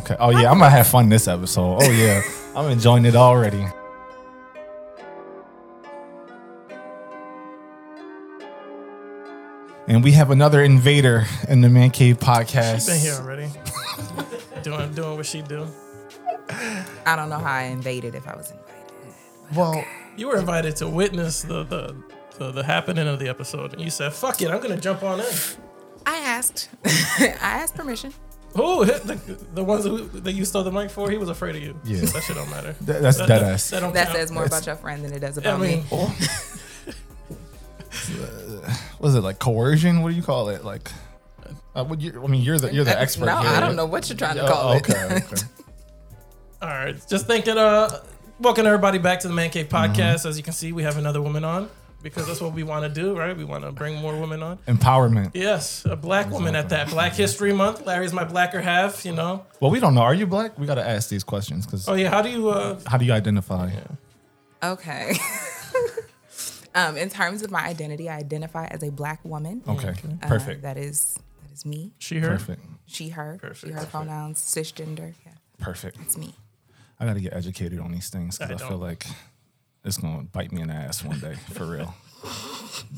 okay. Oh yeah, I'm gonna have fun this episode. Oh yeah, I'm enjoying it already. And we have another invader in the Man Cave podcast. She's been here already. doing doing what she do. I don't know how I invaded if I was invited. Well, You were invited to witness the the, the, the happening of the episode, and you said, "Fuck it, I'm gonna jump on in." I asked. I asked permission. Who hit the the ones who, that you stole the mic for? He was afraid of you. Yeah. that shit don't matter. That- that's that, dead that- ass. That, don't That says more about your friend than it does about I mean, me. was it like coercion? What do you call it? Like, uh, what you, I mean, you're the you're the expert. No, here. I don't know what you're trying to Oh, call okay, it. okay. all right. Just thinking. Uh, welcome everybody back to the Man Cave Mm-hmm. podcast. As you can see, we have another woman on because that's what we want to do, right? We want to bring more women on. Empowerment. Yes, a black woman at that. Black History Month. Larry's my blacker half. You know. Well, we don't know. Are you black? We got to ask these questions because Oh yeah. How do you? Uh, how do you identify? Okay. um, in terms of my identity, I identify as a black woman. Okay, Uh, perfect, that is that is me. she her. perfect, She, her. Perfect, She, her perfect. pronouns, cisgender. Yeah, perfect. it's me. I got to get educated on these things because I, don't. feel like it's gonna bite me in the ass one day for real.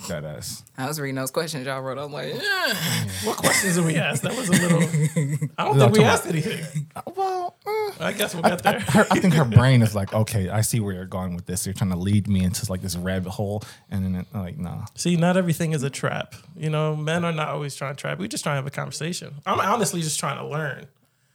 That ass. I was reading those questions y'all wrote. I'm like, yeah. What questions did we ask? That was a little. I don't No, think we talking asked anything. Uh, Well, uh, I guess we'll I, get I, there. her, I think her brain is like, okay, I see where you're going with this. You're trying to lead me into like this rabbit hole, and then it, like, no. See, not everything is a trap. You know, men are not always trying to trap. We just trying to have a conversation. I'm honestly just trying to learn.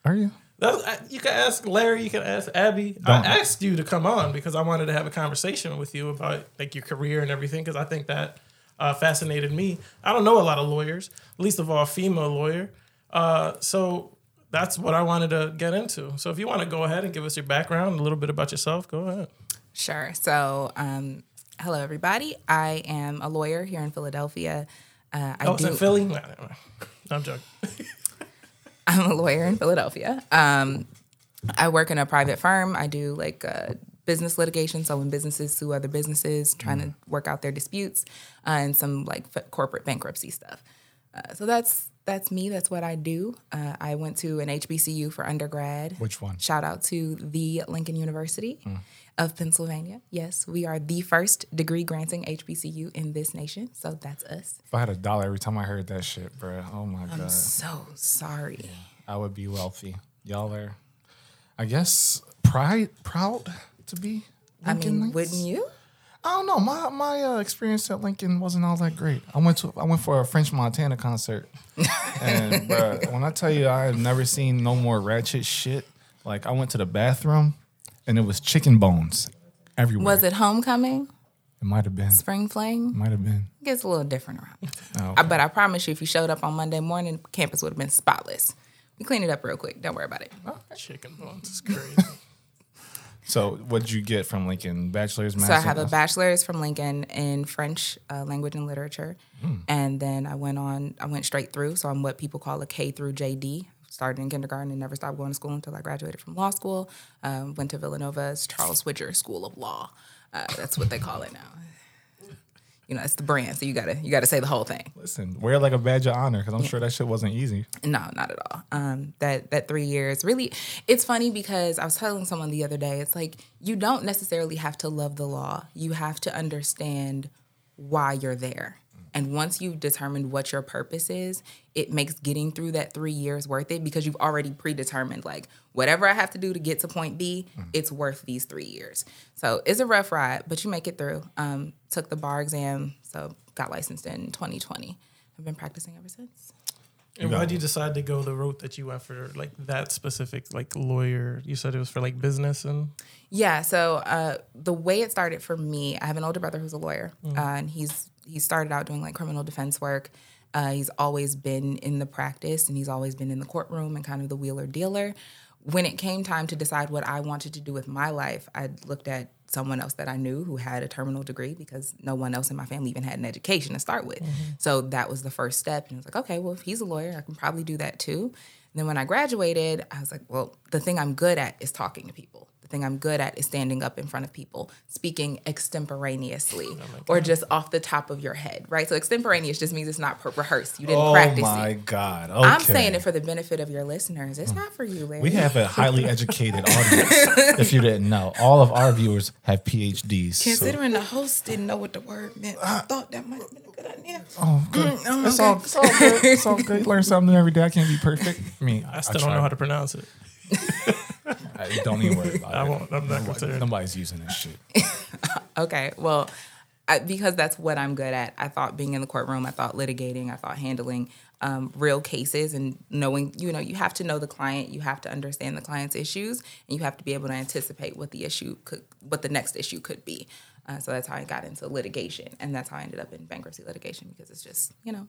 Are you? That's, you can ask Larry. You can ask Abby. Don't. I asked you to come on because I wanted to have a conversation with you about like your career and everything because I think that uh, fascinated me. I don't know a lot of lawyers, least of all a female lawyer. Uh, so that's what I wanted to get into. So if you want to go ahead and give us your background, a little bit about yourself, go ahead. Sure. So, um, hello everybody. I am a lawyer here in Philadelphia. Uh, I Oh, it's do. in Philly. Nah, never mind. I'm joking. I'm a lawyer in Philadelphia. Um, I work in a private firm. I do like uh, business litigation, so when businesses sue other businesses, trying to work out their disputes, uh, and some like f- corporate bankruptcy stuff. Uh, so that's that's me. That's what I do. Uh, I went to an HBCU for undergrad. Which one? Shout out to the Lincoln University of Pennsylvania. Yes, we are the first degree granting HBCU in this nation. So that's us. If I had a dollar every time I heard that shit, bro, oh my god, I'm So sorry. I would be wealthy. Y'all are, I guess, pride, proud to be. I Lincoln mean, Knights? wouldn't you? I don't know. My my uh, experience at Lincoln wasn't all that great. I went to I went for a French Montana concert, and bruh, when I tell you I have never seen no more ratchet shit. Like I went to the bathroom, and it was chicken bones everywhere. Was it homecoming? It might have been. Spring Fling? Might have been. It gets a little different around. Oh, I- But I promise you, if you showed up on Monday morning, campus would have been spotless. We cleaned it up real quick. Don't worry about it. Chicken bones is crazy. So what did you get from Lincoln? Bachelor's, master's. So I have a bachelor's from Lincoln in French uh, language and literature, Hmm. and then I went on. I went straight through. So I'm what people call a K through JD. Started in kindergarten and never stopped going to school until I graduated from law school. Um, went to Villanova's Charles Widger School of Law. Uh, that's what they call it now. You know, it's the brand, so you gotta you gotta say the whole thing. Listen, wear like a badge of honor because I'm sure that shit wasn't easy. No, not at all. Um, that that three years really, it's funny because I was telling someone the other day. It's like you don't necessarily have to love the law. You have to understand why you're there. And once you've determined what your purpose is, it makes getting through that three years worth it because you've already predetermined like whatever I have to do to get to point B, it's worth these three years. So it's a rough ride, but you make it through. Um, took the bar exam, so got licensed in 2020. I've been practicing ever since. And why did you decide to go the route that you went for, like that specific, like lawyer? You said it was for like business and Yeah. So uh, the way it started for me, I have an older brother who's a lawyer, uh, and he's he started out doing like criminal defense work. Uh, he's always been in the practice, and he's always been in the courtroom and kind of the wheeler dealer. When it came time to decide what I wanted to do with my life, I looked at someone else that I knew who had a terminal degree because no one else in my family even had an education to start with. So that was the first step. And I was like, okay, well, if he's a lawyer, I can probably do that too. And then when I graduated, I was like, well, the thing I'm good at is talking to people. The thing I'm good at is standing up in front of people, speaking extemporaneously oh or just off the top of your head, right? So extemporaneous just means it's not pre- rehearsed. You didn't Oh practice Oh my it. god! Okay. I'm saying it for the benefit of your listeners. It's hmm. not for you, Larry. We have a highly educated audience. if you didn't know, all of our viewers have PhDs. so- Considering the host didn't know what the word meant, I ah. thought that might have been a good idea. Oh, good. Mm, it's, oh all, it's all good. It's all good. Learn something every day. I can't be perfect. I mean, I still don't know how to pronounce it. I, don't even worry about it. I it. won't. I'm not Nobody- concerned. nobody's using this shit. Okay, well, I, because that's what I'm good at. I thought being in the courtroom, I thought litigating, I thought handling um, real cases and knowing, you know, you have to know the client, you have to understand the client's issues, and you have to be able to anticipate what the issue could, what the next issue could be. Uh, so that's how I got into litigation, and that's how I ended up in bankruptcy litigation because it's just, you know,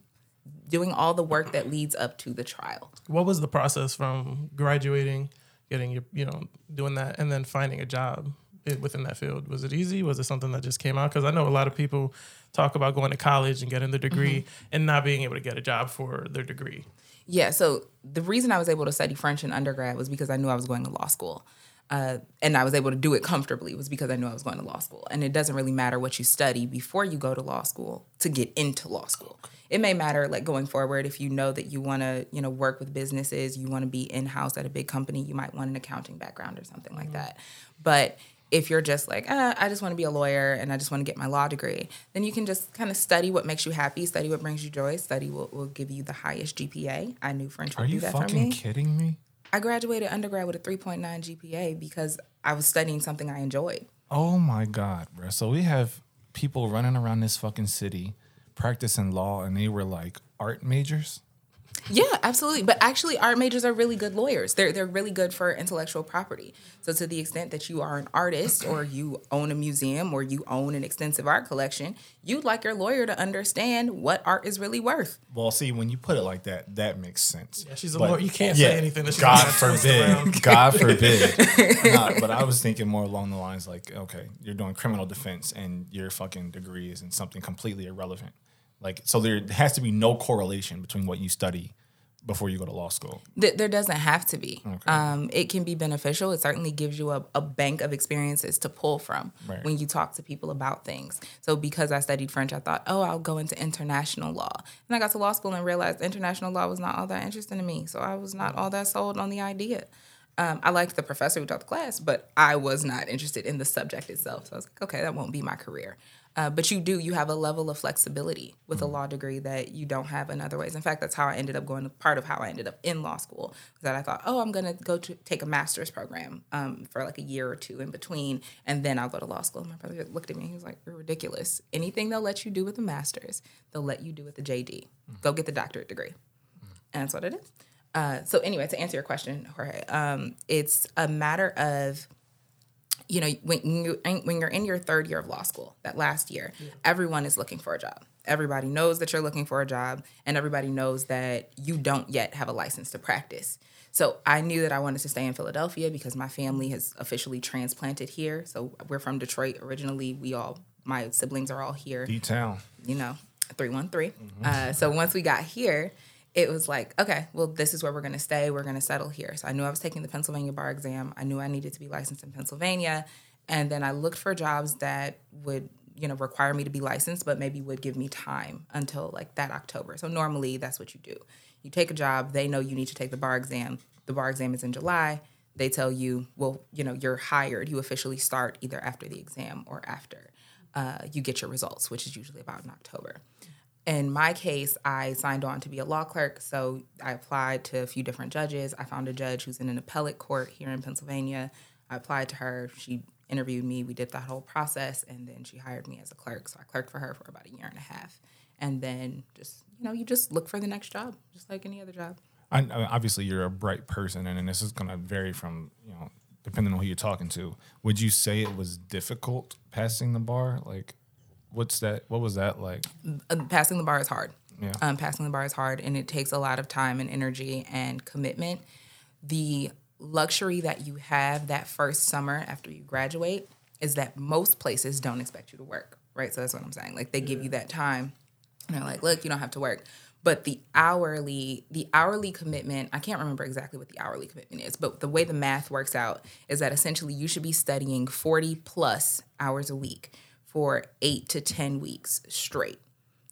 doing all the work that leads up to the trial. What was the process from graduating, getting your, you know, doing that, and then finding a job within that field? Was it easy? Was it something that just came out? Because I know a lot of people talk about going to college and getting their degree mm-hmm. and not being able to get a job for their degree. Yeah, so the reason I was able to study French in undergrad was because I knew I was going to law school. Uh, and I was able to do it comfortably was because I knew I was going to law school. And it doesn't really matter what you study before you go to law school to get into law school. It may matter like going forward if you know that you want to, you know, work with businesses, you want to be in-house at a big company, you might want an accounting background or something like that. But if you're just like, ah, I just want to be a lawyer and I just want to get my law degree, then you can just kind of study what makes you happy, study what brings you joy, study what will give you the highest GPA. I knew French would Are do you that for fucking kidding me? I graduated undergrad with a 3.9 GPA because I was studying something I enjoyed. Oh my god, bro. So we have people running around this fucking city practicing law, and they were like art majors. Yeah, absolutely. But actually, art majors are really good lawyers. They're they're really good for intellectual property. So to the extent that you are an artist, or you own a museum, or you own an extensive art collection, you'd like your lawyer to understand what art is really worth. Well, see, when you put it like that, that makes sense. Yeah, she's a But- lawyer. You can't yeah, say anything that she's God forbid. God forbid. Nah, but I was thinking more along the lines like, okay, you're doing criminal defense, and your fucking degree is in something completely irrelevant. Like, so there has to be no correlation between what you study before you go to law school. There doesn't have to be. Um, it can be beneficial. It certainly gives you a, a bank of experiences to pull from Right. when you talk to people about things. So because I studied French, I thought, oh, I'll go into international law. And I got to law school and realized international law was not all that interesting to me. So I was not all that sold on the idea. Um, I liked the professor who taught the class, but I was not interested in the subject itself. So I was like, okay, that won't be my career. Uh, but you do, you have a level of flexibility with a law degree that you don't have in other ways. In fact, that's how I ended up going, part of how I ended up in law school, was that I thought, oh, I'm going to go to take a master's program um, for like a year or two in between, and then I'll go to law school. My brother looked at me, he was like, you're ridiculous. Anything they'll let you do with a master's, they'll let you do with a JD. Go get the doctorate degree. And that's what it is. Uh, so anyway, to answer your question, Jorge, um, it's a matter of you know when you when you're in your third year of law school, that last year, everyone is looking for a job. Everybody knows that you're looking for a job, and everybody knows that you don't yet have a license to practice. So I knew that I wanted to stay in Philadelphia because my family has officially transplanted here. So we're from Detroit originally. We all my siblings are all here D town. you know, 313. Uh, so once we got here, it was like, okay, well, this is where we're going to stay. We're going to settle here. So I knew I was taking the Pennsylvania bar exam. I knew I needed to be licensed in Pennsylvania. And then I looked for jobs that would, you know, require me to be licensed, but maybe would give me time until like that October. So normally that's what you do. You take a job, they know you need to take the bar exam. The bar exam is in July. They tell you, well, you know, you're hired. You officially start either after the exam or after uh, you get your results, which is usually about in October. In my case, I signed on to be a law clerk, so I applied to a few different judges. I found a judge who's in an appellate court here in Pennsylvania. I applied to her. She interviewed me. We did that whole process, and then she hired me as a clerk. So I clerked for her for about a year and a half, and then just you know, you just look for the next job, just like any other job. I, obviously, you're a bright person, and, and this is going to vary from you know depending on who you're talking to. Would you say it was difficult passing the bar? Like, what's that? What was that like? uh, passing the bar is hard. Yeah. Um, passing the bar is hard, and it takes a lot of time and energy and commitment. The luxury that you have that first summer after you graduate is that most places don't expect you to work, right? So that's what I'm saying. Like they give you that time, and they're like, "Look, you don't have to work." but the hourly the hourly commitment i can't remember exactly what the hourly commitment is but the way the math works out is that essentially you should be studying 40 plus hours a week for 8 to 10 weeks straight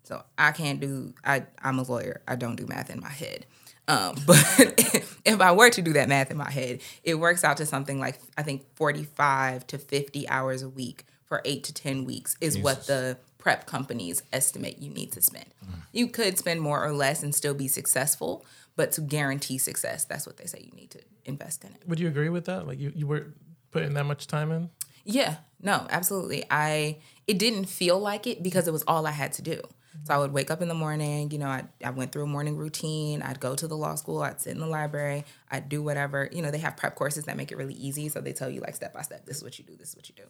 so i can't do i i'm a lawyer i don't do math in my head um, but if I were to do that math in my head, it works out to something like I think 45 to 50 hours a week for eight to 10 weeks is what the prep companies estimate you need to spend. You could spend more or less and still be successful, but to guarantee success, that's what they say you need to invest in it. Would you agree with that? Like you, you were putting that much time in? Yeah, no, absolutely. I it didn't feel like it because it was all I had to do. So I would wake up in the morning, you know, I, I went through a morning routine. I'd go to the law school, I'd sit in the library, I'd do whatever. You know, they have prep courses that make it really easy. So they tell you like step by step, this is what you do, this is what you do.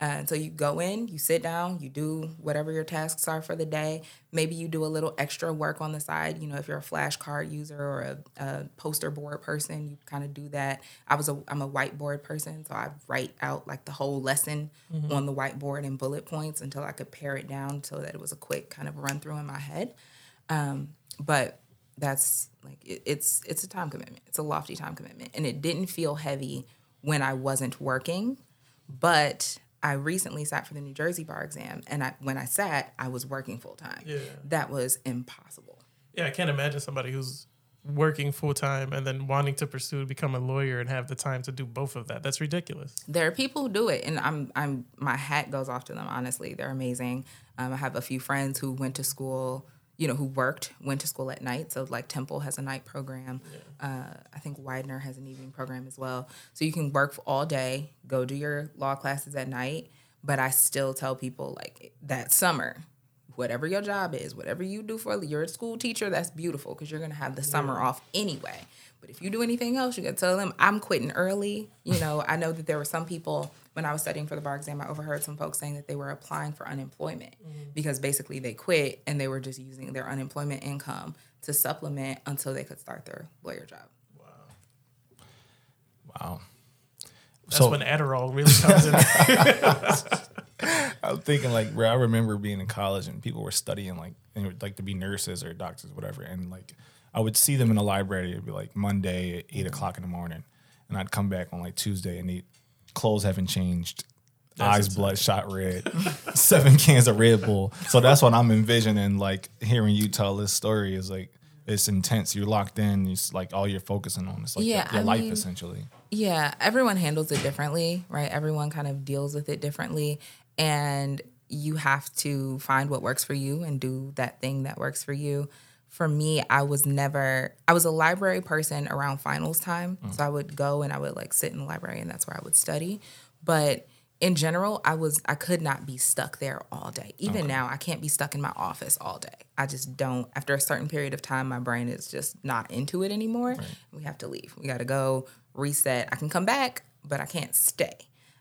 And so you go in, you sit down, you do whatever your tasks are for the day. Maybe you do a little extra work on the side. You know, if you're a flashcard user or a, a poster board person, you kind of do that. I was a I'm a whiteboard person, so I write out like the whole lesson on the whiteboard in bullet points until I could pare it down so that it was a quick kind of run through in my head. Um, but that's like it, it's it's a time commitment. It's a lofty time commitment, and it didn't feel heavy when I wasn't working, but I recently sat for the New Jersey bar exam, and I, when I sat, I was working full time. Yeah. That was impossible. Yeah, I can't imagine somebody who's working full time and then wanting to pursue to become a lawyer and have the time to do both of that. That's ridiculous. There are people who do it, and I'm I'm my hat goes off to them. Honestly, they're amazing. Um, I have a few friends who went to school, you know, who worked, went to school at night. So like Temple has a night program. Uh, I think Widener has an evening program as well. So you can work all day, go do your law classes at night. But I still tell people like that summer, whatever your job is, whatever you do for you're a school teacher, that's beautiful because you're gonna have the summer off anyway. But if you do anything else, you gotta tell them I'm quitting early. You know, I know that there were some people when I was studying for the bar exam, I overheard some folks saying that they were applying for unemployment mm-hmm. because basically they quit and they were just using their unemployment income to supplement until they could start their lawyer job. Wow. Wow. That's So- when Adderall really comes in. I'm thinking like where I remember being in college and people were studying like and would like to be nurses or doctors, whatever. And like I would see them in the library. It'd be like Monday at eight o'clock in the morning, and I'd come back on like Tuesday and the clothes haven't changed. Eyes bloodshot red, seven cans of Red Bull. So that's what I'm envisioning. Like hearing you tell this story is like it's intense. You're locked in. It's like all you're focusing on. It's like Yeah, your, your life mean- essentially. Yeah, everyone handles it differently, right? Everyone kind of deals with it differently. And you have to find what works for you and do that thing that works for you. For me, I was never, I was a library person around finals time. So I would go and I would like sit in the library and that's where I would study. But in general, I was, I could not be stuck there all day. Even now, I can't be stuck in my office all day. I just don't, after a certain period of time, my brain is just not into it anymore. We have to leave. We got to go reset. I can come back, but I can't stay.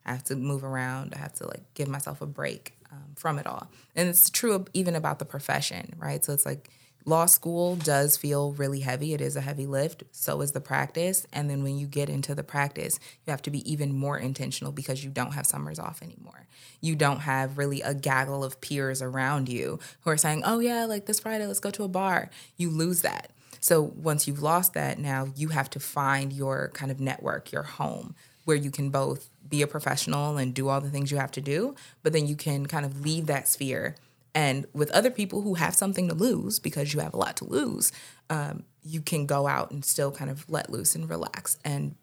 I have to move around. I have to like give myself a break um, from it all. And it's true even about the profession, right? So it's like law school does feel really heavy. It is a heavy lift. So is the practice. And then when you get into the practice, you have to be even more intentional because you don't have summers off anymore. You don't have really a gaggle of peers around you who are saying, oh, yeah, like this Friday, let's go to a bar. You lose that. So once you've lost that, now you have to find your kind of network, your home, where you can both be a professional and do all the things you have to do, but then you can kind of leave that sphere. And with other people who have something to lose, because you have a lot to lose, um, you can go out and still kind of let loose and relax and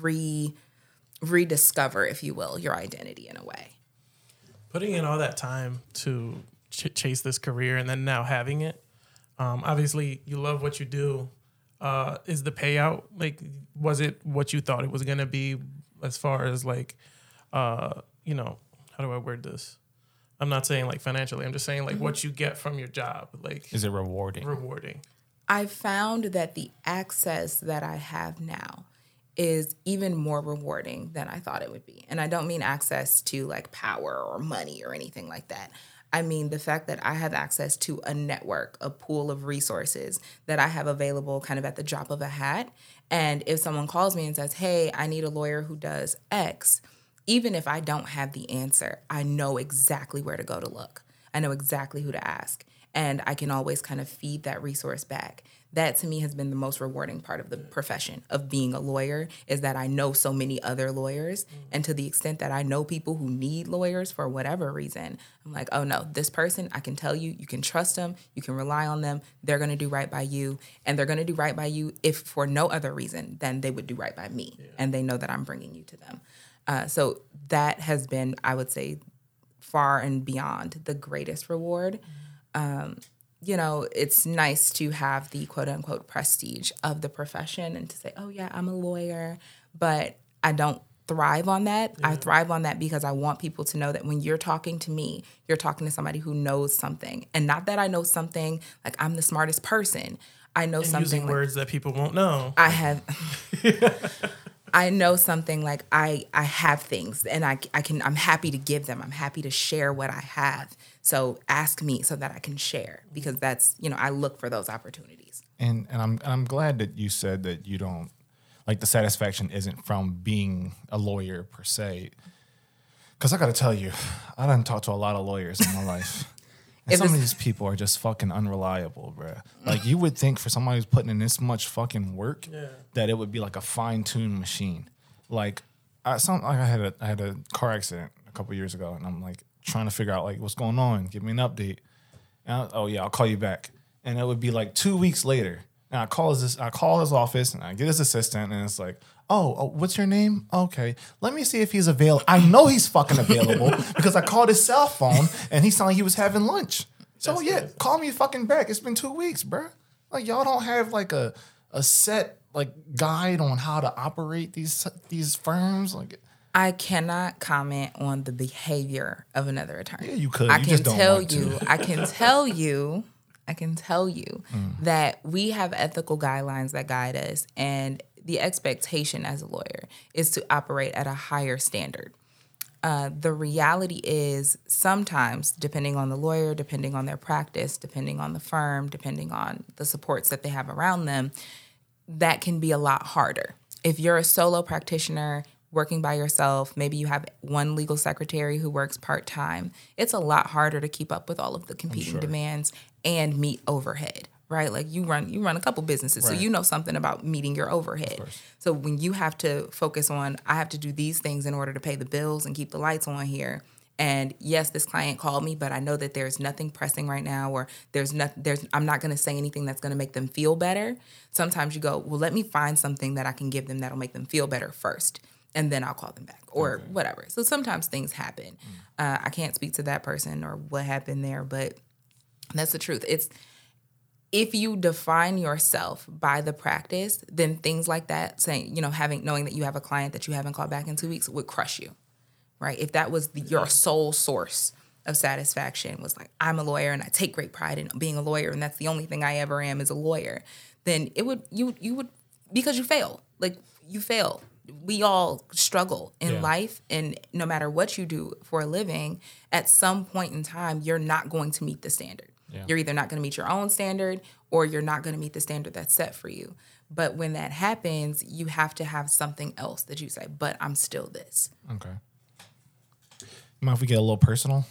re rediscover, if you will, your identity in a way. Putting in all that time to ch- chase this career and then now having it. Um, obviously, you love what you do. Uh, is the payout like? Was it what you thought it was gonna be? As far as like, uh, you know, how do I word this? I'm not saying like financially. I'm just saying like what mm-hmm. you get from your job, like Is it rewarding? rewarding. I found that the access that I have now is even more rewarding than I thought it would be. And I don't mean access to like power or money or anything like that. I mean the fact that I have access to a network, a pool of resources that I have available kind of at the drop of a hat. And if someone calls me and says, hey, I need a lawyer who does X, even if I don't have the answer, I know exactly where to go to look. I know exactly who to ask. and I can always kind of feed that resource back. That to me has been the most rewarding part of the profession of being a lawyer is that I know so many other lawyers. Mm-hmm. And to the extent that I know people who need lawyers for whatever reason, I'm like, oh no, this person, I can tell you, you can trust them, you can rely on them, they're gonna do right by you. And they're gonna do right by you if for no other reason than they would do right by me. And they know that I'm bringing you to them. Uh, so that has been, I would say, far and beyond the greatest reward. Um, you know, it's nice to have the quote unquote prestige of the profession and to say, oh, yeah, I'm a lawyer, but I don't thrive on that. I thrive on that because I want people to know that when you're talking to me, you're talking to somebody who knows something. And not that I know something like I'm the smartest person. I know And something using like words that people won't know. I have I know something like I I have things and I I can I'm happy to give them. I'm happy to share what I have. So ask me so that I can share because that's, you know, I look for those opportunities. And and I'm and I'm glad that you said that you don't like the satisfaction isn't from being a lawyer per se. Cause I gotta tell you, I done talked to a lot of lawyers in my life. And If some of these people are just fucking unreliable, bruh. Like you would think for somebody who's putting in this much fucking work Yeah. that it would be like a fine tuned machine. Like I some like I had a I had a car accident a couple years ago and I'm like trying to figure out like what's going on. Give me an update. And I- oh yeah, I'll call you back. And it would be like two weeks later. And I call his I call his office and I get his assistant and it's like, oh, oh, what's your name? Okay, let me see if he's available. I know he's fucking available because I called his cell phone and he sounded like he was having lunch. So That's yeah, crazy. call me fucking back. It's been two weeks, bro. Like y'all don't have like a a set like guide on how to operate these these firms. Like I cannot comment on the behavior of another attorney. Yeah, you could. I You can just don't tell want to. you. I can tell you. I can tell you Mm. that we have ethical guidelines that guide us, and the expectation as a lawyer is to operate at a higher standard. Uh, the reality is sometimes, depending on the lawyer, depending on their practice, depending on the firm, depending on the supports that they have around them, that can be a lot harder. If you're a solo practitioner working by yourself, maybe you have one legal secretary who works part time, it's a lot harder to keep up with all of the competing demands and meet overhead. Right, like you run, you run a couple businesses, so you know something about meeting your overhead. So when you have to focus on, I have to do these things in order to pay the bills and keep the lights on here. And yes, this client called me, but I know that there's nothing pressing right now, or there's nothing. there's, I'm not going to say anything that's going to make them feel better. Sometimes you go, well, let me find something that I can give them that'll make them feel better first, and then I'll call them back, or whatever. So sometimes things happen. Uh, I can't speak to that person or what happened there, but that's the truth. It's if you define yourself by the practice, then things like that, saying, you know, having knowing that you have a client that you haven't called back in two weeks would crush you. Right. If that was the, your sole source of satisfaction was like, I'm a lawyer and I take great pride in being a lawyer and that's the only thing I ever am is a lawyer, then it would you you would because you fail. Like you fail. We all struggle in Yeah. life and no matter what you do for a living, at some point in time you're not going to meet the standard. Yeah. You're either not going to meet your own standard or you're not going to meet the standard that's set for you. But when that happens, you have to have something else that you say, but I'm still this. okay. Mind if we get a little personal?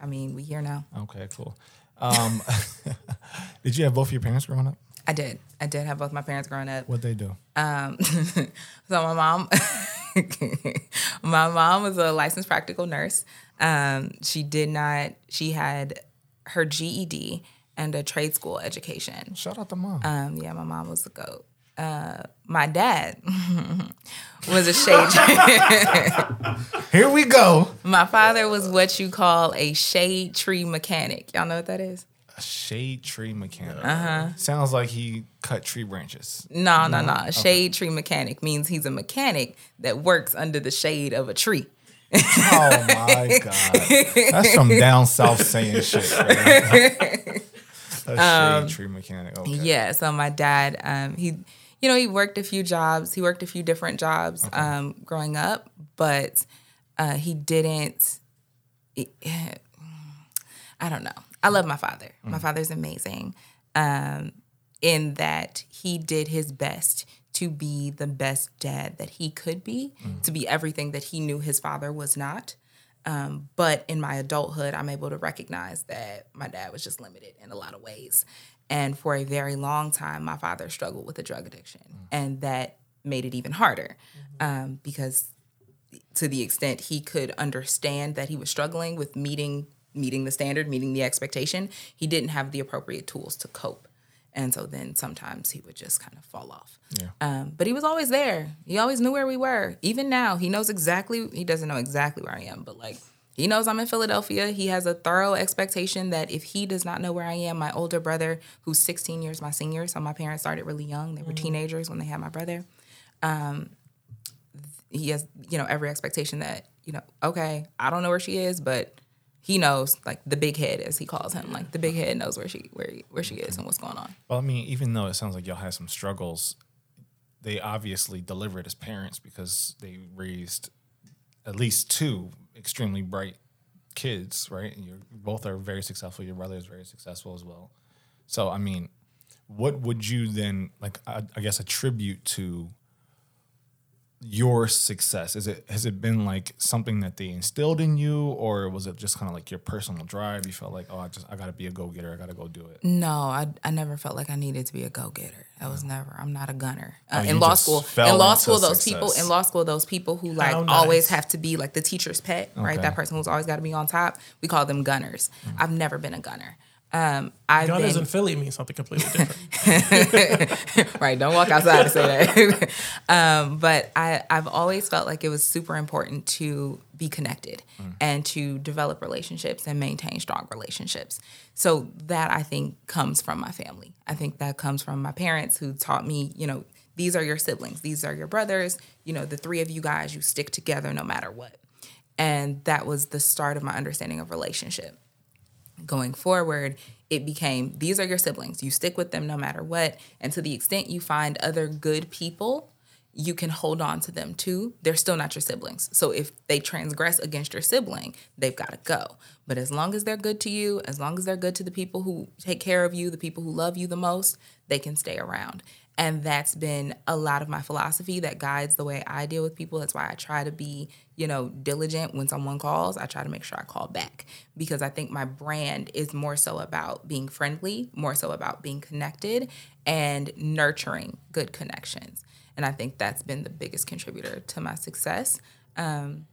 I mean, we here now. Okay, cool. Um, did you have both of your parents growing up? I did. I did have both my parents growing up. What they do? Um, So my mom, my mom was a licensed practical nurse. Um, she did not. She had her GED and a trade school education. Shout out to mom. Um, yeah, my mom was a goat. Uh, my dad was a shade. Here we go. my father was what you call a shade tree mechanic. Y'all know what that is? A shade tree mechanic. Uh-huh. Sounds like he cut tree branches. No, no, no. A shade tree mechanic means he's a mechanic that works under the shade of a tree. Oh my god, that's some down south saying shit. Right? A shade tree mechanic. Okay. Yeah. So my dad, um, he, you know, he worked a few jobs. He worked a few different jobs um, growing up, but uh, he didn't. I don't know. I love my father. My father's amazing. Um, in that he did his best to be the best dad that he could be, to be everything that he knew his father was not. Um, but in my adulthood, I'm able to recognize that my dad was just limited in a lot of ways. And for a very long time, my father struggled with a drug addiction, and that made it even harder um, because to the extent he could understand that he was struggling with meeting meeting the standard, meeting the expectation, he didn't have the appropriate tools to cope. And so then sometimes he would just kind of fall off. Yeah. Um, but he was always there. He always knew where we were. Even now, he knows exactly, he doesn't know exactly where I am, but like he knows I'm in Philadelphia. He has a thorough expectation that if he does not know where I am, my older brother, who's 16 years my senior, so my parents started really young. They were teenagers when they had my brother. Um, he has, you know, every expectation that, you know, okay, I don't know where she is, but he knows, like the big head as he calls him, like the big head knows where she where where she is and what's going on. Well, I mean, even though it sounds like y'all had some struggles, they obviously delivered as parents because they raised at least two extremely bright kids, right? And you both are very successful. Your brother is very successful as well. So, I mean, what would you then like? I, I guess attribute to your success? Is it has it been like something that they instilled in you, or was it just kind of like your personal drive? You felt like, oh, I just I got to be a go getter. I got to go do it. No, I, I never felt like I needed to be a go getter. I was never. I'm not a gunner. Uh, Oh, in law school, in law school, those people in law school, those people who like How always have to be like the teacher's pet, right? That person who's always got to be on top. We call them gunners. Mm. I've never been a gunner. Um, I've Gunners been in Philly means something completely different. right. Don't walk outside and say that. um, but I, I've always felt like it was super important to be connected and to develop relationships and maintain strong relationships. So that I think comes from my family. I think that comes from my parents who taught me, you know, these are your siblings, these are your brothers. You know, the three of you guys, you stick together no matter what. And that was the start of my understanding of relationship going forward, it became these are your siblings. You stick with them no matter what. And to the extent you find other good people, you can hold on to them too. They're still not your siblings. So if they transgress against your sibling, they've got to go. But as long as they're good to you, as long as they're good to the people who take care of you, the people who love you the most, they can stay around. And that's been a lot of my philosophy that guides the way I deal with people. That's why I try to be, you know, diligent when someone calls. I try to make sure I call back because I think my brand is more so about being friendly, more so about being connected and nurturing good connections. And I think that's been the biggest contributor to my success. Um,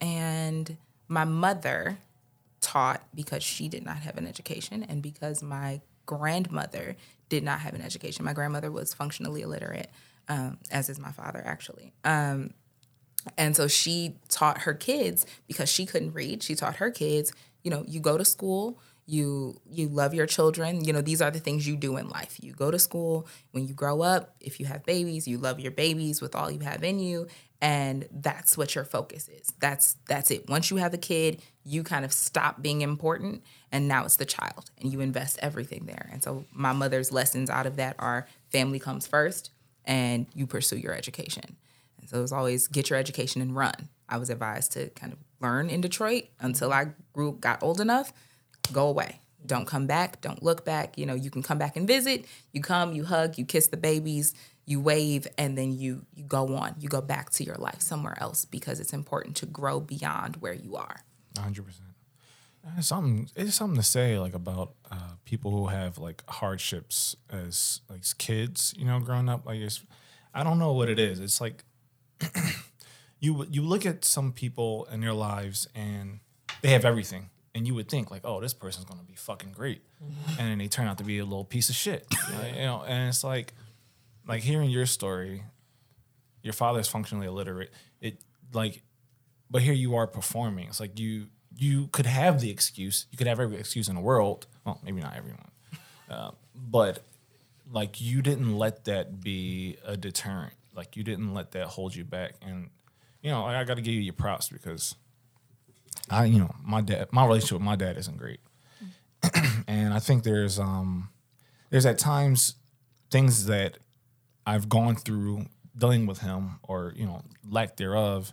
and my mother taught because she did not have an education and because my grandmother did not have an education. My grandmother was functionally illiterate, um, as is my father, actually. Um, and so she taught her kids because she couldn't read. She taught her kids, you know, you go to school, you you love your children. You know, these are the things you do in life. You go to school, when you grow up, if you have babies, you love your babies with all you have in you, and that's what your focus is. That's that's it. Once you have a kid, you kind of stop being important and now it's the child and you invest everything there. And so my mother's lessons out of that are family comes first and you pursue your education. And so it was always get your education and run. I was advised to kind of learn in Detroit until I grew got old enough, go away. Don't come back, don't look back. You know, you can come back and visit. You come, you hug, you kiss the babies, you wave and then you you go on. You go back to your life somewhere else because it's important to grow beyond where you are. hundred percent. It's something. It's something to say like about uh, people who have like hardships as like kids. You know, growing up. Like, it's, I don't know what it is. It's like you you look at some people in their lives and they have everything, and you would think like, oh, this person's gonna be fucking great, and then they turn out to be a little piece of shit. you know, and it's like, like hearing your story. Your father's functionally illiterate. It like but here you are performing. It's like you you could have the excuse. You could have every excuse in the world. Well, maybe not everyone, uh, but like you didn't let that be a deterrent. Like you didn't let that hold you back. And you know, I, I got to give you your props because I, you know, my dad, my relationship with my dad isn't great, and I think there's um there's at times things that I've gone through dealing with him or you know lack thereof.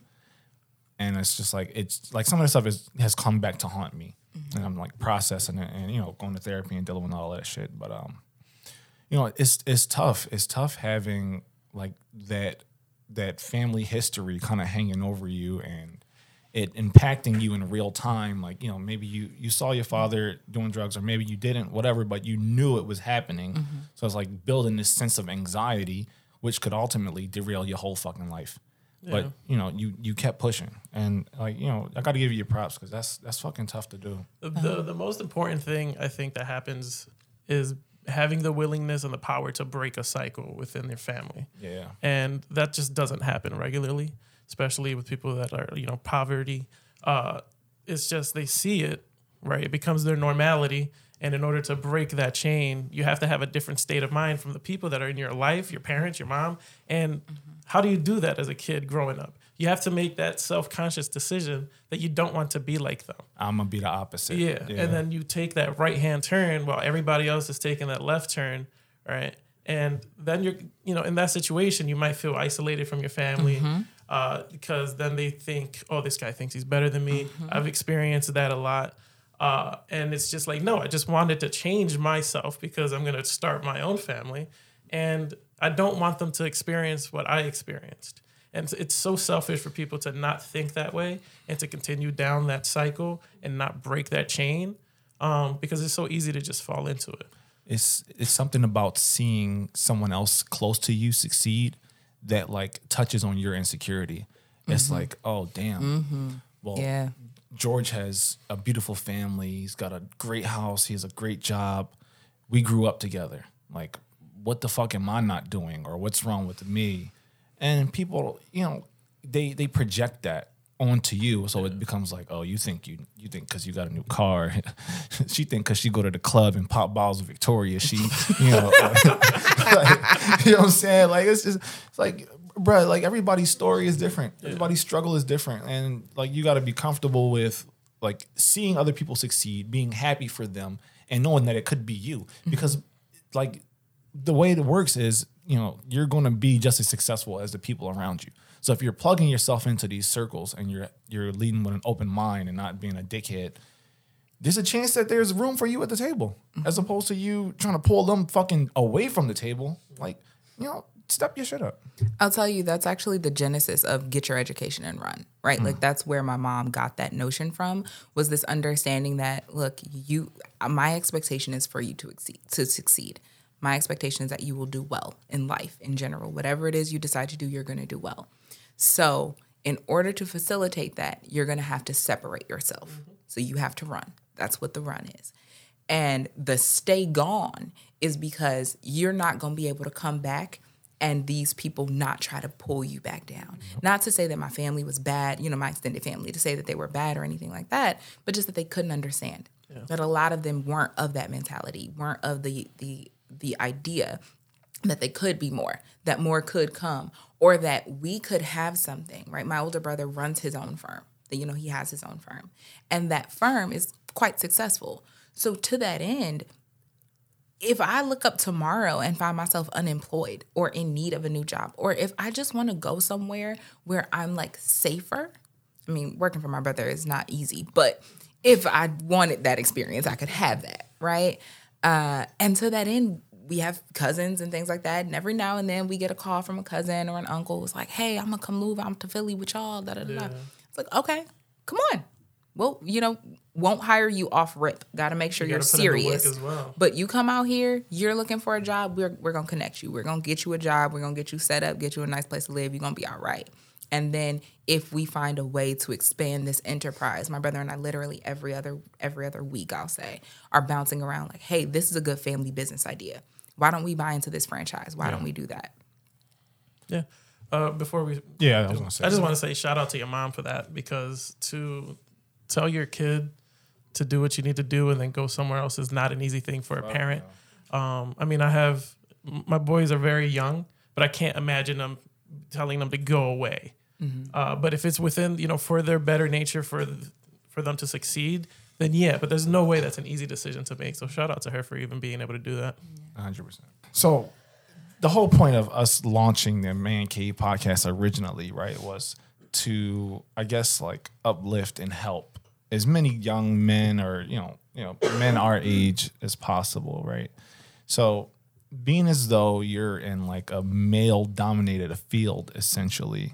And it's just like it's like some of the stuff is has come back to haunt me. And i'm like processing it and you know going to therapy and dealing with all that shit. But um you know it's it's tough. It's tough having like that that family history kind of hanging over you and it impacting you in real time. Like, you know, maybe you you saw your father doing drugs or maybe you didn't, whatever, but you knew it was happening. Mm-hmm. So it's like building this sense of anxiety, which could ultimately derail your whole fucking life. But you know, you you kept pushing, and like you know, I got to give you your props because that's that's fucking tough to do. The, the the most important thing I think that happens is having the willingness and the power to break a cycle within their family. Yeah. and that just doesn't happen regularly, especially with people that are you know poverty. Uh, it's just they see it right; it becomes their normality. And in order to break that chain, you have to have a different state of mind from the people that are in your life, your parents, your mom. And how do you do that as a kid growing up? You have to make that self conscious decision that you don't want to be like them. I'm gonna be the opposite. Yeah. And then you take that right hand turn while everybody else is taking that left turn, right? And then you're, you know, in that situation, you might feel isolated from your family uh, because then they think, oh, this guy thinks he's better than me. I've experienced that a lot. Uh, and it's just like, no, I just wanted to change myself because I'm going to start my own family. And I don't want them to experience what I experienced. And it's- it's so selfish for people to not think that way and to continue down that cycle and not break that chain um, because it's so easy to just fall into it. it's it's something about seeing someone else close to you succeed that like touches on your insecurity. It's mm-hmm. like, oh damn. Mm-hmm. Well, Yeah. George has a beautiful family. He's got a great house. He has a great job. We grew up together. Like, what the fuck am I not doing, or what's wrong with me? And people, you know, they they project that onto you, so it becomes like, oh, you think you you think because you got a new car, she think because she go to the club and pop bottles of Victoria, she, you know, like, you know what I'm saying? Like it's just it's like, bro, like everybody's story is different. Everybody's struggle is different, and like you got to be comfortable with like seeing other people succeed, being happy for them, and knowing that it could be you mm-hmm. because like the way it works is you know you're going to be just as successful as the people around you. So if you're plugging yourself into these circles and you're you're leading with an open mind and not being a dickhead, there's a chance that there's room for you at the table, as mm-hmm. opposed to you trying to pull them fucking away from the table. Like, you know, step your shit up. I'll tell you, that's actually the genesis of get your education and run, right? Like mm. that's where my mom got that notion from was this understanding that look, you my expectation is for you to exceed to succeed. My expectation is that you will do well in life in general. Whatever it is you decide to do, you're going to do well. So, in order to facilitate that, you're going to have to separate yourself. Mm-hmm. So you have to run. That's what the run is. And the stay gone is because you're not going to be able to come back and these people not try to pull you back down. Mm-hmm. Not to say that my family was bad, you know, my extended family, to say that they were bad or anything like that, but just that they couldn't understand. That a lot of them weren't of that mentality, weren't of the the the idea that they could be more, that more could come, or that we could have something, right? My older brother runs his own firm. That you know, he has his own firm. And that firm is quite successful. So to that end, if I look up tomorrow and find myself unemployed or in need of a new job, or if I just want to go somewhere where I'm like safer, I mean, working for my brother is not easy, but if I wanted that experience, I could have that, right? Uh, and to that end, we have cousins and things like that. And every now and then we get a call from a cousin or an uncle who's like, hey, I'm gonna come move out to Philly with y'all. Da, da, da, da. It's like, okay, come on. Well, you know, won't hire you off rip. Gotta make sure You you are gotta put in the work serious. as well. But you come out here, you're looking for a job, we're, we're gonna connect you. We're gonna get you a job, we're gonna get you set up, get you a nice place to live, you're gonna be all right. And then if we find a way to expand this enterprise, my brother and I literally every other every other week, I'll say, are bouncing around like, hey, this is a good family business idea. Why don't we buy into this franchise? Why don't we do that? Yeah. Uh, before we, Yeah, I was gonna say. I just want to say shout out to your mom for that because to tell your kid to do what you need to do and then go somewhere else is not an easy thing for a parent. Um, I mean, I have my boys are very young, but I can't imagine them telling them to go away. Uh, but if it's within, you know, for their better nature, for th- for them to succeed, then yeah. But there's no way that's an easy decision to make. So shout out to her for even being able to do that. hundred percent. So, the whole point of us launching the Man Cave podcast originally, right, was to, I guess, like uplift and help as many young men or you know, you know, men our age as possible, right? So, being as though you're in like a male-dominated field, essentially,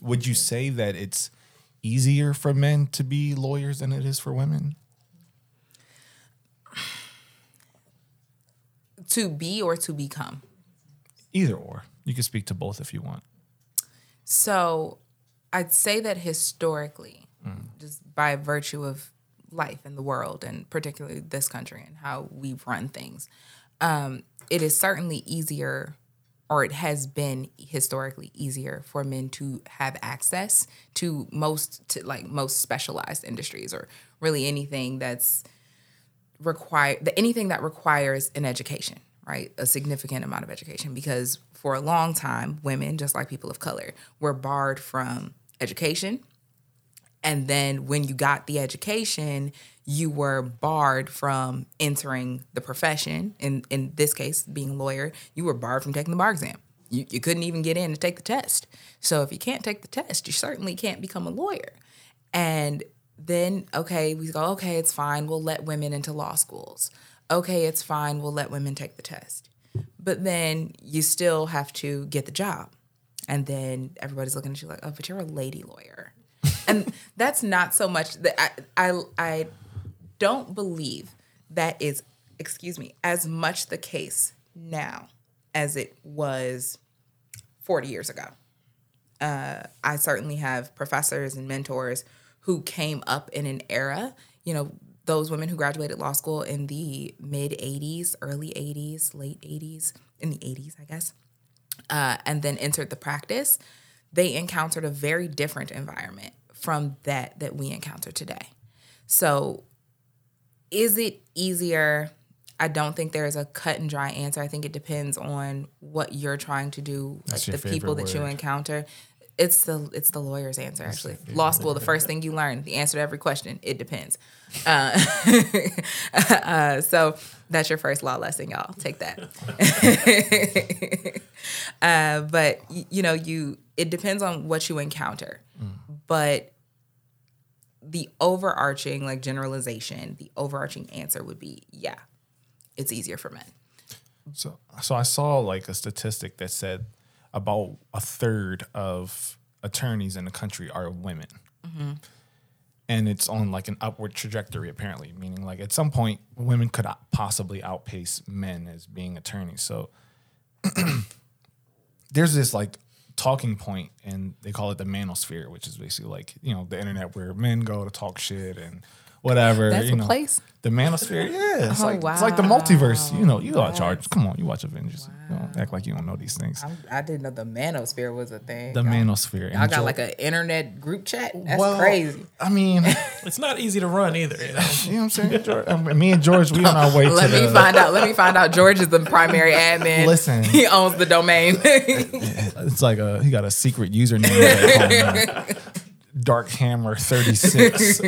would you say that it's easier for men to be lawyers than it is for women? To be or to become. Either or. You can speak to both if you want. So I'd say that historically, just by virtue of life in the world and particularly this country and how we run things, um, it is certainly easier, or it has been historically easier for men to have access to most, to like most specialized industries or really anything that's require anything that requires an education, right? A significant amount of education because for a long time, women, just like people of color, were barred from education. And then when you got the education, you were barred from entering the profession. In in this case, being a lawyer, you were barred from taking the bar exam. You, you couldn't even get in to take the test. So if you can't take the test, you certainly can't become a lawyer. And then, okay, we go, okay, it's fine. We'll let women into law schools. Okay, it's fine. We'll let women take the test. But then you still have to get the job. And then everybody's looking at you like, oh, but you're a lady lawyer. And that's not so much that I, I, I don't believe that is, excuse me, as much the case now as it was 40 years ago. Uh, I certainly have professors and mentors who came up in an era, you know, those women who graduated law school in the mid 80s, early 80s, late 80s, in the 80s, I guess, uh, and then entered the practice, they encountered a very different environment from that that we encounter today. So, is it easier? I don't think there is a cut and dry answer. I think it depends on what you're trying to do, That's like the people that you encounter. It's the it's the lawyer's answer actually. Law school, the first thing you learn, the answer to every question, it depends. Uh, uh, so that's your first law lesson, y'all. Take that. uh, but you know, you it depends on what you encounter, but the overarching like generalization, the overarching answer would be yeah, it's easier for men. So, so I saw like a statistic that said about a third of attorneys in the country are women, mm-hmm. and it's on like an upward trajectory apparently. Meaning, like at some point, women could possibly outpace men as being attorneys. So, there's this like talking point, and they call it the manosphere, which is basically like you know the internet where men go to talk shit and whatever. That's you a know. place? The manosphere, yeah, it's Oh, like it's like the multiverse. You know, you watch Charge. Come on, you watch Avengers. You don't act like you don't know these things. I didn't know the manosphere was a thing. The manosphere. Y'all got like an internet group chat. That's Well, crazy. I mean, It's not easy to run either. You know? what I'm saying? George, I mean, me and George, we on our way Let to me the. find out. Let me find out. George is the primary admin. Listen. he owns the domain. It's like a he got a secret username. Dark Hammer thirty six.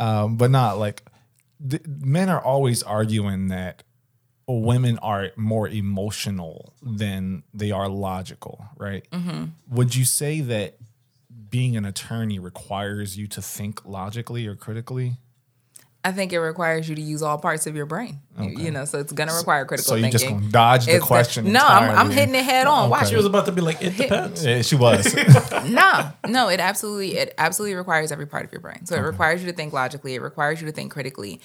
Um, but not like the, men are always arguing that women are more emotional than they are logical, right? Would you say that being an attorney requires you to think logically or critically? I think it requires you to use all parts of your brain. You- You, know, so it's gonna require critical So you thinking. just gonna dodge the It's question? no, I'm, I'm hitting it head on. Watch She was about to be like, it depends. Yeah, she was. no, no, it absolutely it absolutely requires every part of your brain. So it requires you to think logically, it requires you to think critically,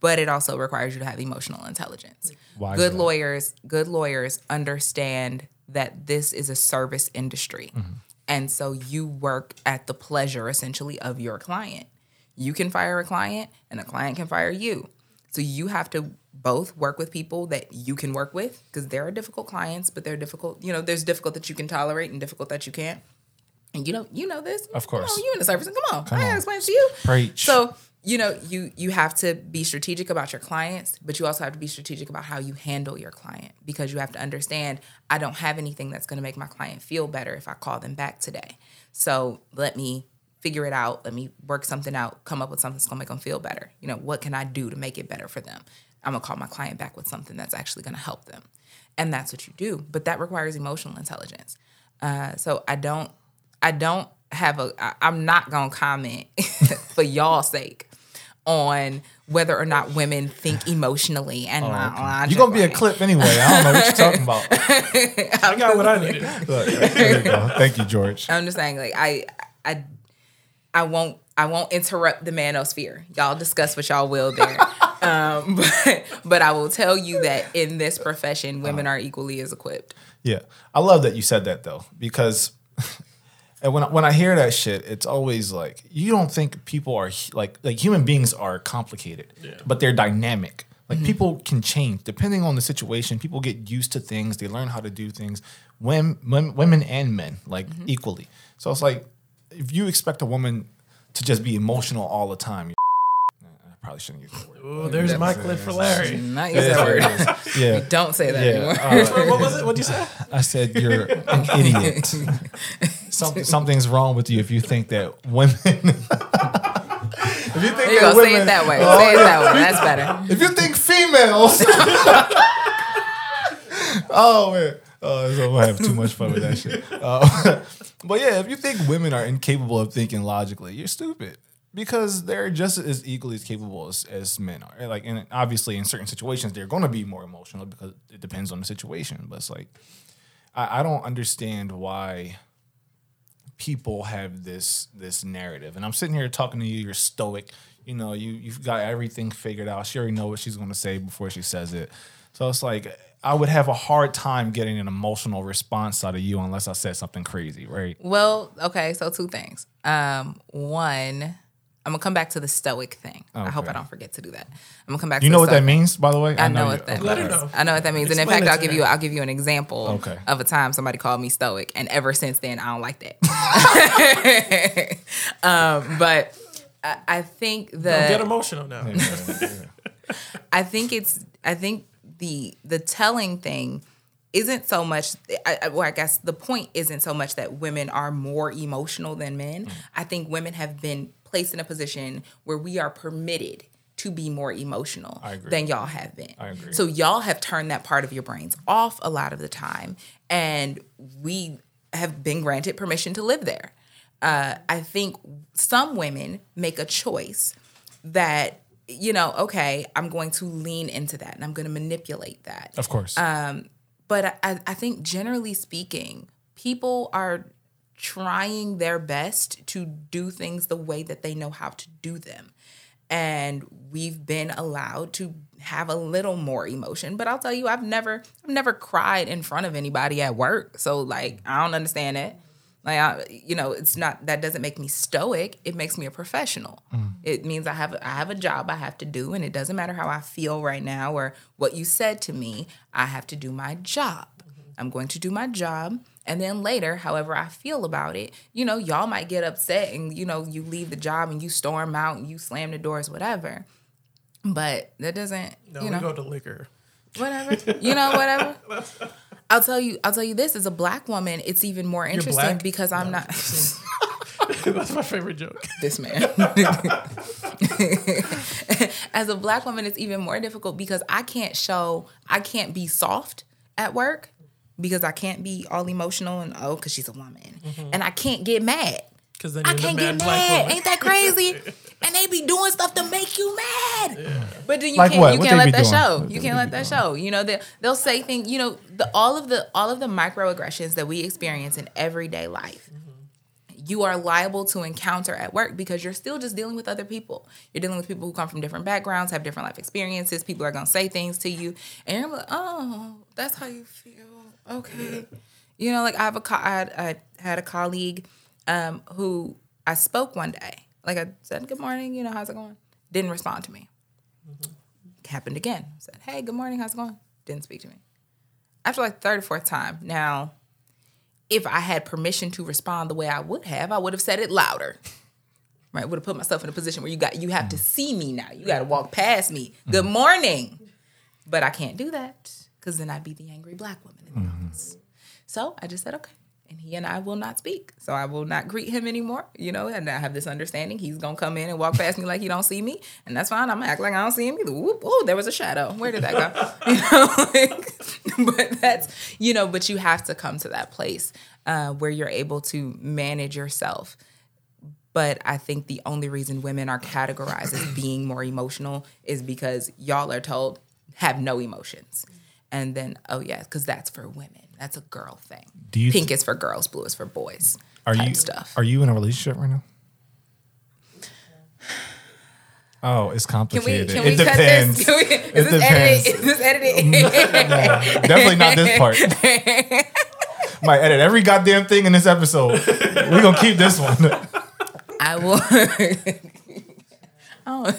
but it also requires you to have emotional intelligence. Why good lawyers, good lawyers understand that this is a service industry. Mm-hmm. And so you work at the pleasure essentially of your client. You can fire a client and a client can fire you. So you have to both work with people that you can work with because there are difficult clients, but they're difficult. You know, there's difficult that you can tolerate and difficult that you can't. And you know, you know this. Of course. Come on, you in the service. Come on. Come I on. explain it to you. Preach. So, you know, you you have to be strategic about your clients, but you also have to be strategic about how you handle your client because you have to understand I don't have anything that's gonna make my client feel better if I call them back today. So let me figure it out. Let me work something out, come up with something that's gonna make them feel better. You know, what can I do to make it better for them? I'm gonna call my client back with something that's actually gonna help them. And that's what you do. But that requires emotional intelligence. Uh, so I don't I don't have a I, I'm not gonna comment for y'all's sake on whether or not women think emotionally and You're gonna be a clip anyway. I don't know what you're talking about. I got what I needed. Look, there you go. Thank you, George. I'm just saying, like I, I, I won't I won't interrupt the manosphere. Y'all discuss what y'all will there. um, but but I will tell you that in this profession, uh-huh. women are equally as equipped. Yeah, I love that you said that though, because and when I- when I hear that shit, it's always like you don't think people are like like human beings are complicated, but they're dynamic. Like mm-hmm. people can change depending on the situation. People get used to things. They learn how to do things. Women, women and men like mm-hmm. equally. So it's like if you expect a woman to just be emotional all the time, you I probably shouldn't use that word. Ooh, there's my clip for Larry. Not use that word. Yeah, Don't say that anymore. uh, what was it? What'd you say? I said you're an idiot. Some, something's wrong with you if you think that women. if you think There you that go. women, Say it that way. Say it that way. That's better. If you think females. oh man. Oh, so I have too much fun with that shit. Uh, but yeah, if you think women are incapable of thinking logically, you're stupid because they're just as equally as capable as, as men are. Like, and obviously, in certain situations, they're going to be more emotional because it depends on the situation. But it's like, I, I don't understand why people have this this narrative. And I'm sitting here talking to you. You're stoic. You know, you you've got everything figured out. She already know what she's going to say before she says it. So it's like I would have a hard time getting an emotional response out of you unless I said something crazy, right? Well, okay, so two things. Um, one, I'm gonna come back to the stoic thing. I hope I don't forget to do that. I'm gonna come back. To that. You to know the what that stoic. means, by the way? I know you- what that okay. Means. know. I know what that means. and in fact, I'll give her. you I'll give you an example Okay. of a time somebody called me stoic, and ever since then I don't like that. um, but I, I think the Don't get emotional now. I think it's I think the the telling thing isn't so much I, well, I guess the point isn't so much that women are more emotional than men. I think women have been placed in a position where we are permitted to be more emotional than y'all have been. I agree. So y'all have turned that part of your brains off a lot of the time and we have been granted permission to live there. Uh, I think some women make a choice that you know, okay, I'm going to lean into that and I'm going to manipulate that. Of course. Um, but I- I, I think generally speaking, people are trying their best to do things the way that they know how to do them. And we've been allowed to have a little more emotion. But I'll tell you, I've never I've never cried in front of anybody at work. So like I don't understand it. Like I, you know, it's not that doesn't make me stoic. It makes me a professional. Mm. It means I have I have a job I have to do, and it doesn't matter how I feel right now or what you said to me. I have to do my job. Mm-hmm. I'm going to do my job, and then later, however I feel about it, you know, y'all might get upset, and you know, you leave the job and you storm out and you slam the doors, whatever. But that doesn't, No, you we know, go to liquor. whatever. You know, whatever. I'll tell you. I'll tell you this: as a black woman, it's even more interesting because I'm not That's my favorite joke. this man. as a black woman, it's even more difficult because I can't show, I can't be soft at work because I can't be all emotional and oh, because she's a woman, mm-hmm. and I can't get mad. Because then I can't get mad black woman. Ain't that crazy? and they be doing stuff to make you mad. But then you Like can't what? you What can't let that doing? show. What You can't let that show. You know, they they'll say things, you know, the all of the all of the microaggressions that we experience in everyday life. You are liable to encounter at work because you're still just dealing with other people. You're dealing with people who come from different backgrounds, have different life experiences. People are gonna say things to you, and you're like, "Oh, that's how you feel." Okay, you know, like I have a co- I had, I had a colleague um, who I spoke one day. Like I said, "Good morning," you know, how's it going? Didn't respond to me. Mm-hmm. Happened again. Said, "Hey, good morning, how's it going?" Didn't speak to me. After like third or fourth time, now, if I had permission to respond the way I would have, I would have said it louder. Right, would have put myself in a position where you got you have to see me now. You got to walk past me. Mm-hmm. Good morning, but I can't do that because then I'd be the angry black woman in the mm-hmm. office. So I just said okay, and he and I will not speak. So I will not greet him anymore. You know, and I have this understanding he's gonna come in and walk past me like he don't see me, and that's fine. I'm gonna act like I don't see him either. Whoop, oh, there was a shadow. Where did that go? you know, like, but that's you know, but you have to come to that place uh, where you're able to manage yourself. But I think the only reason women are categorized as being more emotional is because y'all are told have no emotions. And then, oh yeah, because that's for women. That's a girl thing. Do you Pink is for girls, blue is for boys. are type you stuff. are you in a relationship right now? Oh, it's Can we complicated. can we it cut depends. this? Can we, is It this depends. edited? Is this edited? Definitely not this part. Might edit every goddamn thing in this episode. We're gonna keep this one. I will. oh,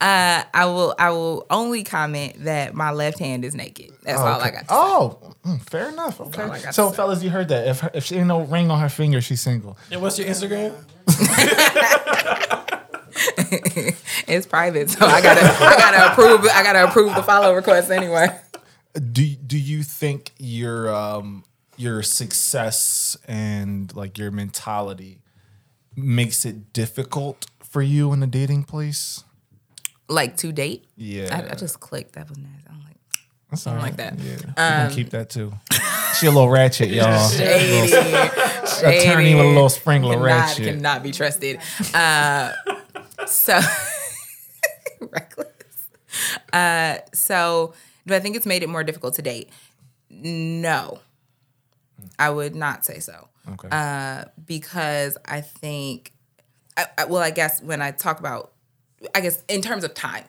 uh, I will. I will only comment that my left hand is naked. That's all I got. To say. Oh, mm, fair enough. Okay. all I got So, to say. fellas, you heard that. If if she ain't no ring on her finger, she's single. And what's your Instagram? It's private, so I gotta. I gotta approve. I gotta approve the follow request anyway. Do Do you think your um your success and like your mentality makes it difficult for you in the dating place? Like to date. Yeah. I, I just clicked. That was nice. I'm like That's all like that. Yeah, can keep that too. She a little ratchet, y'all. shady. Attorney with a little shady. sprinkle cannot, ratchet. cannot be trusted. Uh, so reckless. Uh, so do I think it's made it more difficult to date? No, I would not say so. Okay. Uh, because I think, I, I, well, I guess when I talk about, I guess in terms of time,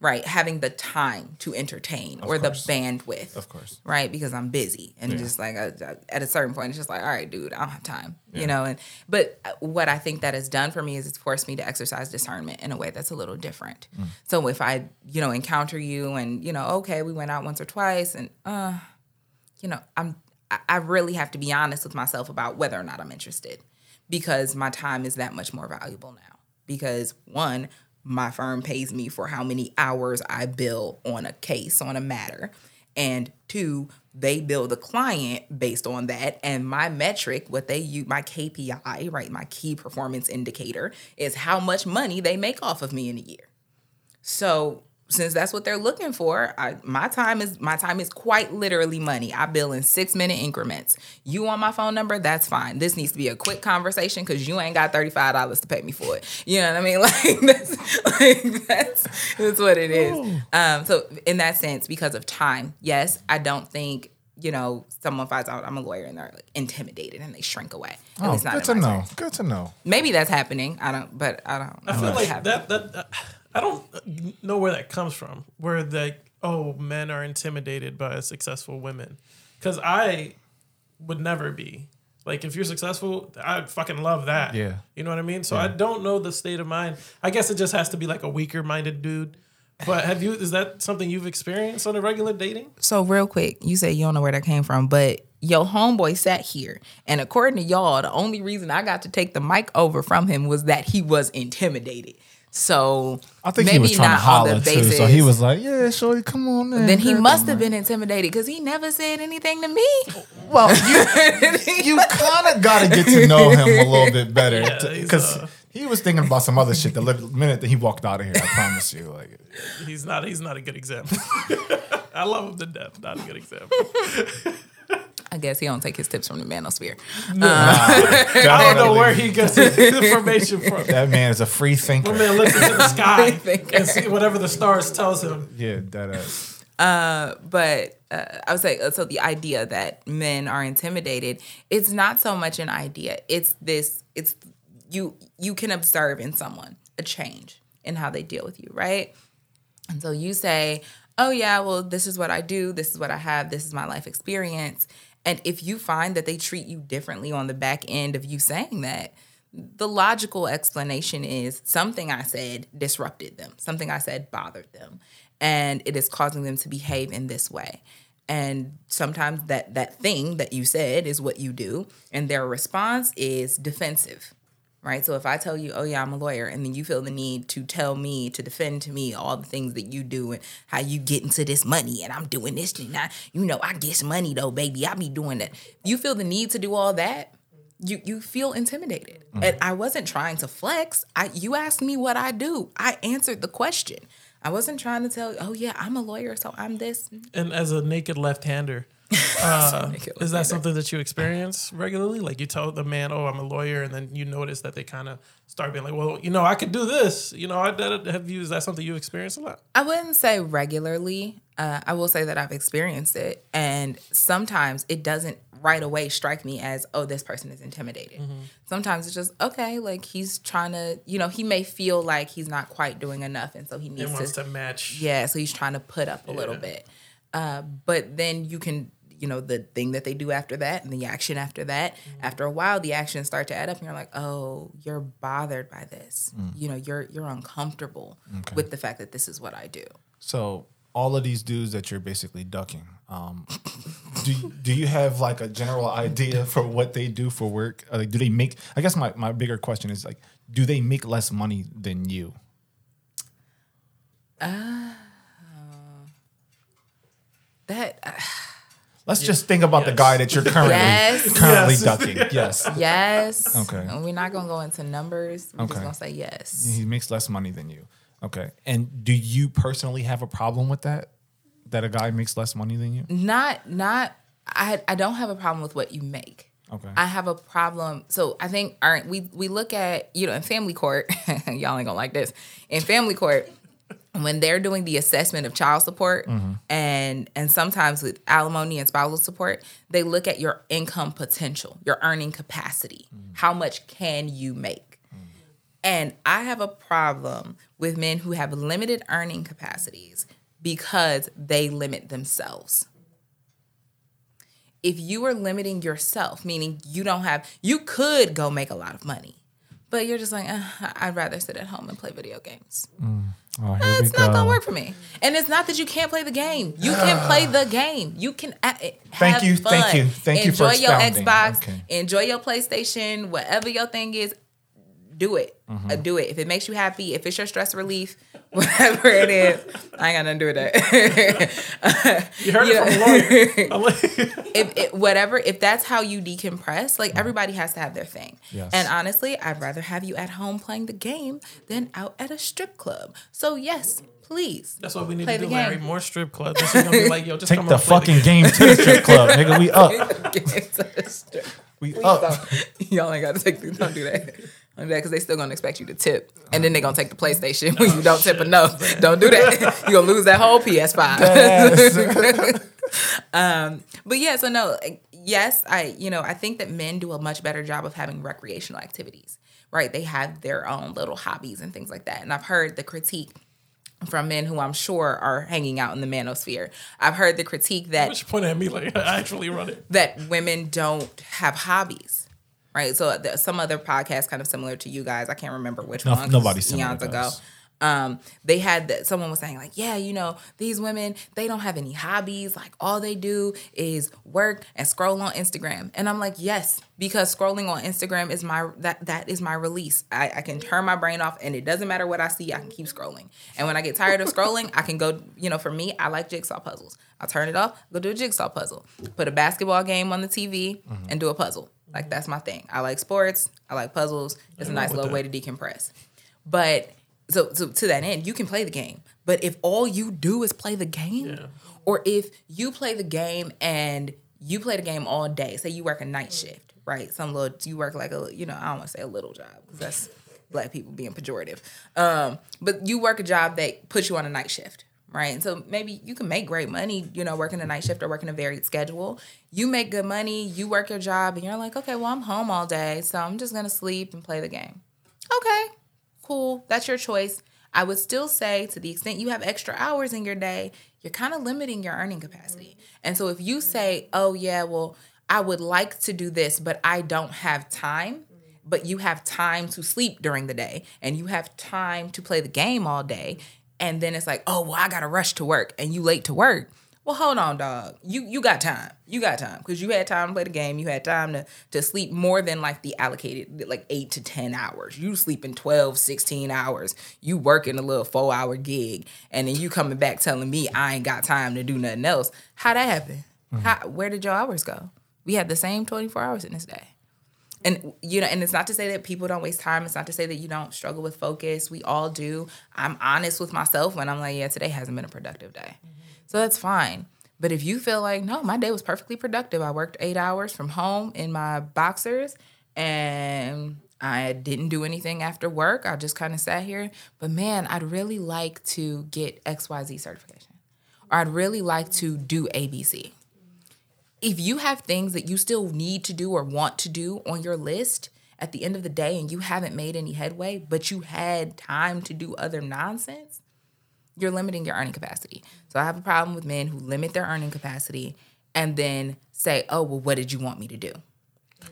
right, having the time to entertain or course. the bandwidth, of course. right? Because I'm busy and just like I, I- at a certain point, it's just like, all right, dude, I don't have time, you know. And but uh, what I think that has done for me is it's forced me to exercise discernment in a way that's a little different. So if I, you know, encounter you and you know, okay, we went out once or twice, and uh, you know, I'm I really have to be honest with myself about whether or not I'm interested because my time is that much more valuable now. Because one, my firm pays me for how many hours I bill on a case, on a matter. And two, they bill the client based on that. And my metric, what they use, my KPI, right, my key performance indicator, is how much money they make off of me in a year. So since that's what they're looking for, I, my time is my time is quite literally money. I bill in six minute increments. You want my phone number? That's fine. This needs to be a quick conversation because you ain't got thirty five dollars to pay me for it. You know what I mean? Like that's like that's that's what it is. Um, so in that sense, because of time, yes, I don't think. You know, someone finds out I'm a lawyer and they're like intimidated and they shrink away. At Oh, least not good to know. experience. Good to know. Maybe that's happening. I don't, but I don't. I feel like that that I don't know where that comes from. Where the oh men are intimidated by successful women, because I would never be. Like if you're successful, I fucking love that. Yeah. you know what I mean. So I don't know the state of mind. I guess it just has to be like a weaker minded dude. But have you? Is that something you've experienced on a regular dating? So real quick, you say you don't know where that came from, but your homeboy sat here, and according to y'all, the only reason I got to take the mic over from him was that he was intimidated. So I think maybe he was trying to not on holler the too. basis. So he was like, "Yeah, shorty, come on." In, Then he girl, must have on." been intimidated because he never said anything to me. Well, you, you kind of got to get to know him a little bit better because uh, he was thinking about some other shit the minute that he walked out of here. I promise you. Like, He's not. He's not a good example. I love him to death. Not a good example. I guess he don't take his tips from the manosphere. Uh, I don't know where he gets his information from. That man is a free thinker. My man looks into the sky thinker. and see whatever the stars tells him. Yeah, that ass. but uh, I would say so. The idea that men are intimidated, it's not so much an idea. It's this. It's you. You can observe in someone a change in how they deal with you, right? And so you say, "Oh yeah, well this is what I do. This is what I have. This is my life experience." And if you find that they treat you differently on the back end of you saying that, the logical explanation is something I said disrupted them, something I said bothered them, and it is causing them to behave in this way. And sometimes that that thing that you said is what you do, and their response is defensive. Right. So if I tell you, oh yeah, I'm a lawyer, and then you feel the need to tell me to defend to me all the things that you do and how you get into this money and I'm doing this and I, you know, I get money though, baby. I be doing that. You feel the need to do all that, you you feel intimidated. Mm-hmm. And I wasn't trying to flex. I you asked me what I do. I answered the question. I wasn't trying to tell you, oh yeah, I'm a lawyer, so I'm this. And as a naked left-hander, Uh, make it look is that something that you experience regularly? Like you tell the man, "Oh, I'm a lawyer," and then you notice that they kind of start being like, "Well, you know, I could do this." You know, I that, have you? Is that something you experience a lot? I wouldn't say regularly. Uh, I will say that I've experienced it, and sometimes it doesn't right away strike me as, oh, this person is intimidated. Sometimes it's just okay, like he's trying to, you know, he may feel like he's not quite doing enough, and so he needs to, to match. yeah, so he's trying to put up a little bit. Uh, but then you can, you know, the thing that they do after that, and the action after that. After a while, the actions start to add up, and you're like, oh, you're bothered by this. You know, you're you're uncomfortable with the fact that this is what I do. So all of these dudes that you're basically ducking, um, do you, do you have like a general idea for what they do for work? Uh, Like, do they make? I guess my, my bigger question is like, do they make less money than you? That uh, Let's just think about the guy that you're currently Yes. currently Yes. ducking. Yes, yes. Okay. And we're not gonna go into numbers. We're Okay. just gonna say yes. he makes less money than you. Okay, and do you personally have a problem with that? That a guy makes less money than you? Not not. I I don't have a problem with what you make. Okay. I have a problem. So I think our, we we look at you know in family court. y'all ain't gonna like this. In family court, when they're doing the assessment of child support mm-hmm. and and sometimes with alimony and spousal support, they look at your income potential, your earning capacity. Mm-hmm. How much can you make? Mm-hmm. And I have a problem with men who have limited earning capacities because they limit themselves. If you are limiting yourself, meaning you don't have, you could go make a lot of money, but you're just like, uh, I'd rather sit at home and play video games. Mm. Oh, here It's not gonna work for me. And it's not that you can't play the game. You can play the game. You can uh, uh, Thank you, fun. thank you, thank you for enjoy your. Xbox, Okay. enjoy your PlayStation, whatever your thing is. Do it. Mm-hmm. Uh, do it. If it makes you happy, if it's your stress relief, whatever it is, I ain't got nothing to do with that. You heard Yeah. it from a lawyer. If it, whatever, if that's how you decompress, like everybody has to have their thing. Yes. And honestly, I'd rather have you at home playing the game than out at a strip club. So yes, please. That's what we need Play to do, Larry. game. More strip clubs. This is gonna be like, yo, just Take come the on, play fucking game to the strip club, nigga. We up. We up. Y'all ain't got to take. Don't do that. Don't do that because they still gonna expect you to tip, and then they gonna take the uh-huh. PlayStation when you don't tip enough. Don't do that. You gonna lose that whole PS5. Yes. Um, but yeah, so no, yes, I you know I think that men do a much better job of having recreational activities, right? They have their own little hobbies and things like that, and I've heard the critique from men who I'm sure are hanging out in the manosphere. I've heard the critique that you pointing at me like I actually run it. that women don't have hobbies, right? So some other podcast kind of similar to you guys. I can't remember which No- one. 'cause nobody's similar eons ago. Um, they had that someone was saying like, yeah, you know, these women they don't have any hobbies. Like all they do is work and scroll on Instagram. And I'm like, yes, because scrolling on Instagram is my that that is my release. I, I can turn my brain off, and it doesn't matter what I see. I can keep scrolling. And when I get tired of scrolling, I can go. You know, for me, I like jigsaw puzzles. I turn it off, go do a jigsaw puzzle. Put a basketball game on the TV and do a puzzle. Like that's my thing. I like sports. I like puzzles. It's a nice little that. way to decompress. But so, so to that end, you can play the game. But if all you do is play the game, Yeah. or if you play the game and you play the game all day, say you work a night shift, right? Some little you work like a you know I don't want to say a little job because that's black people being pejorative. Um, but you work a job that puts you on a night shift, right? So maybe you can make great money, you know, working a night shift or working a varied schedule. You make good money, you work your job, and you're like, okay, well I'm home all day, so I'm just gonna sleep and play the game. Okay, cool. That's your choice. I would still say, to the extent you have extra hours in your day, you're kind of limiting your earning capacity. And so if you say, oh, yeah, well, I would like to do this, but I don't have time, but you have time to sleep during the day and you have time to play the game all day, and then it's like, oh, well, I got to rush to work and you late to work. Well, hold on, dog. You you got time. You got time because you had time to play the game. You had time to to sleep more than like the allocated like 8 to 10 hours. You sleeping 12, 16 hours. You working a little 4-hour gig and then you coming back telling me I ain't got time to do nothing else. How that happen? Mm-hmm. How where did your hours go? We had the same 24 hours in this day. And you know, and it's not to say that people don't waste time. It's not to say that you don't struggle with focus. We all do. I'm honest with myself when I'm like, yeah, today hasn't been a productive day. Mm-hmm. So that's fine. But if you feel like, no, my day was perfectly productive. I worked eight hours from home in my boxers and I didn't do anything after work. I just kind of sat here. But man, I'd really like to get XYZ certification. Or I'd really like to do ABC. If you have things that you still need to do or want to do on your list at the end of the day and you haven't made any headway, but you had time to do other nonsense, you're limiting your earning capacity. So I have a problem with men who limit their earning capacity and then say, "Oh, well, what did you want me to do?"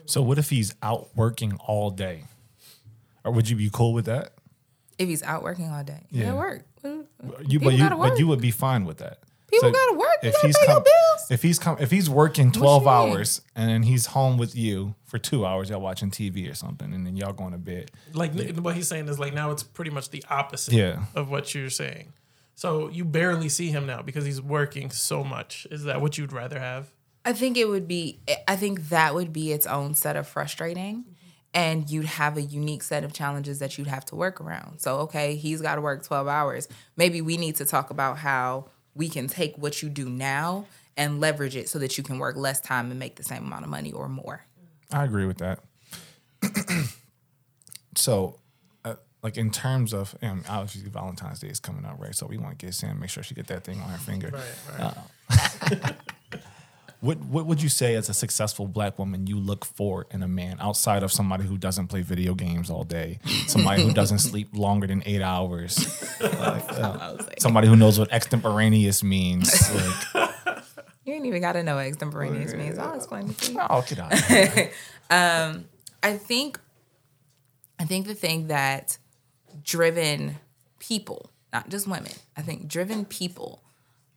So what if he's out working all day? Or would you be cool with that? If he's out working all day, yeah, Yeah. work. You People but you gotta but you would be fine with that. People gotta work. You gotta pay your bills. if he's com- if he's working twelve hours and then he's home with you for two hours, y'all watching TV or something, and then y'all going to bed. Like what he's saying is like now it's pretty much the opposite Yeah. of what you're saying. So you barely see him now because he's working so much. Is that what you'd rather have? I think it would be. I think that would be its own set of frustrating, and you'd have a unique set of challenges that you'd have to work around. So, okay, he's got to work twelve hours. Maybe we need to talk about how we can take what you do now and leverage it so that you can work less time and make the same amount of money or more. I agree with that. so, uh, like in terms of, and obviously Valentine's Day is coming up, right? So we want to get Sam, make sure she get that thing on her finger. Right, right. What What would you say as a successful black woman you look for in a man outside of somebody who doesn't play video games all day, somebody who doesn't sleep longer than eight hours, like, uh, somebody who knows what extemporaneous means? Like, You ain't even got to know what extemporaneous means. I'll explain it to you. oh, get out. of here. I think I think the thing that driven people, not just women, I think driven people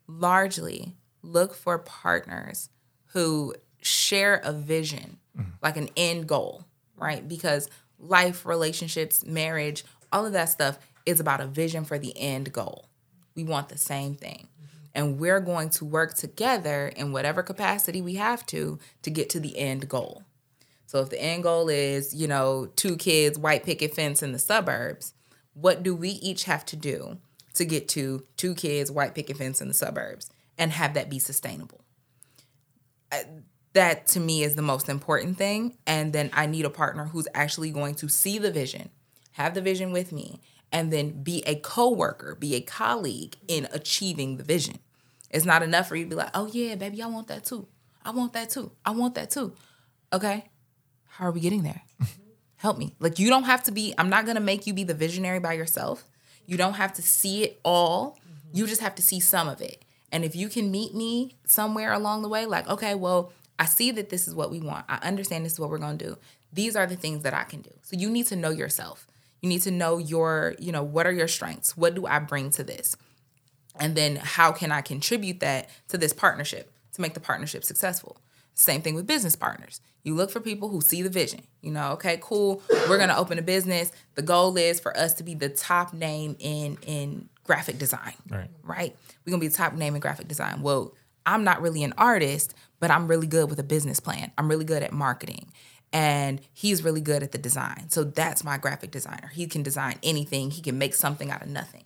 largely look for partners who share a vision, mm-hmm. like an end goal, right? Because life, relationships, marriage, all of that stuff is about a vision for the end goal. We want the same thing. Mm-hmm. And we're going to work together in whatever capacity we have to to get to the end goal. So if the end goal is, you know, two kids, white picket fence in the suburbs, what do we each have to do to get to two kids, white picket fence in the suburbs and have that be sustainable? That to me is the most important thing. And then I need a partner who's actually going to see the vision, have the vision with me, and then be a co-worker, be a colleague in achieving the vision. It's not enough for you to be like, oh yeah, baby, I want that too. I want that too. I want that too. Okay how are we getting there? Help me. Like you don't have to be, I'm not gonna make you be the visionary by yourself. You don't have to see it all. Mm-hmm. You just have to see some of it. And if you can meet me somewhere along the way, like, okay, well, I see that this is what we want. I understand this is what we're gonna do. These are the things that I can do. So you need to know yourself. You need to know your, you know, what are your strengths? What do I bring to this? And then how can I contribute that to this partnership to make the partnership successful? Same thing with business partners. You look for people who see the vision. You know, okay, cool. We're gonna open a business. The goal is for us to be the top name in in graphic design. Right. Right. We're gonna be the top name in graphic design. Well, I'm not really an artist, but I'm really good with a business plan. I'm really good at marketing. And he's really good at the design. So that's my graphic designer. He can design anything. He can make something out of nothing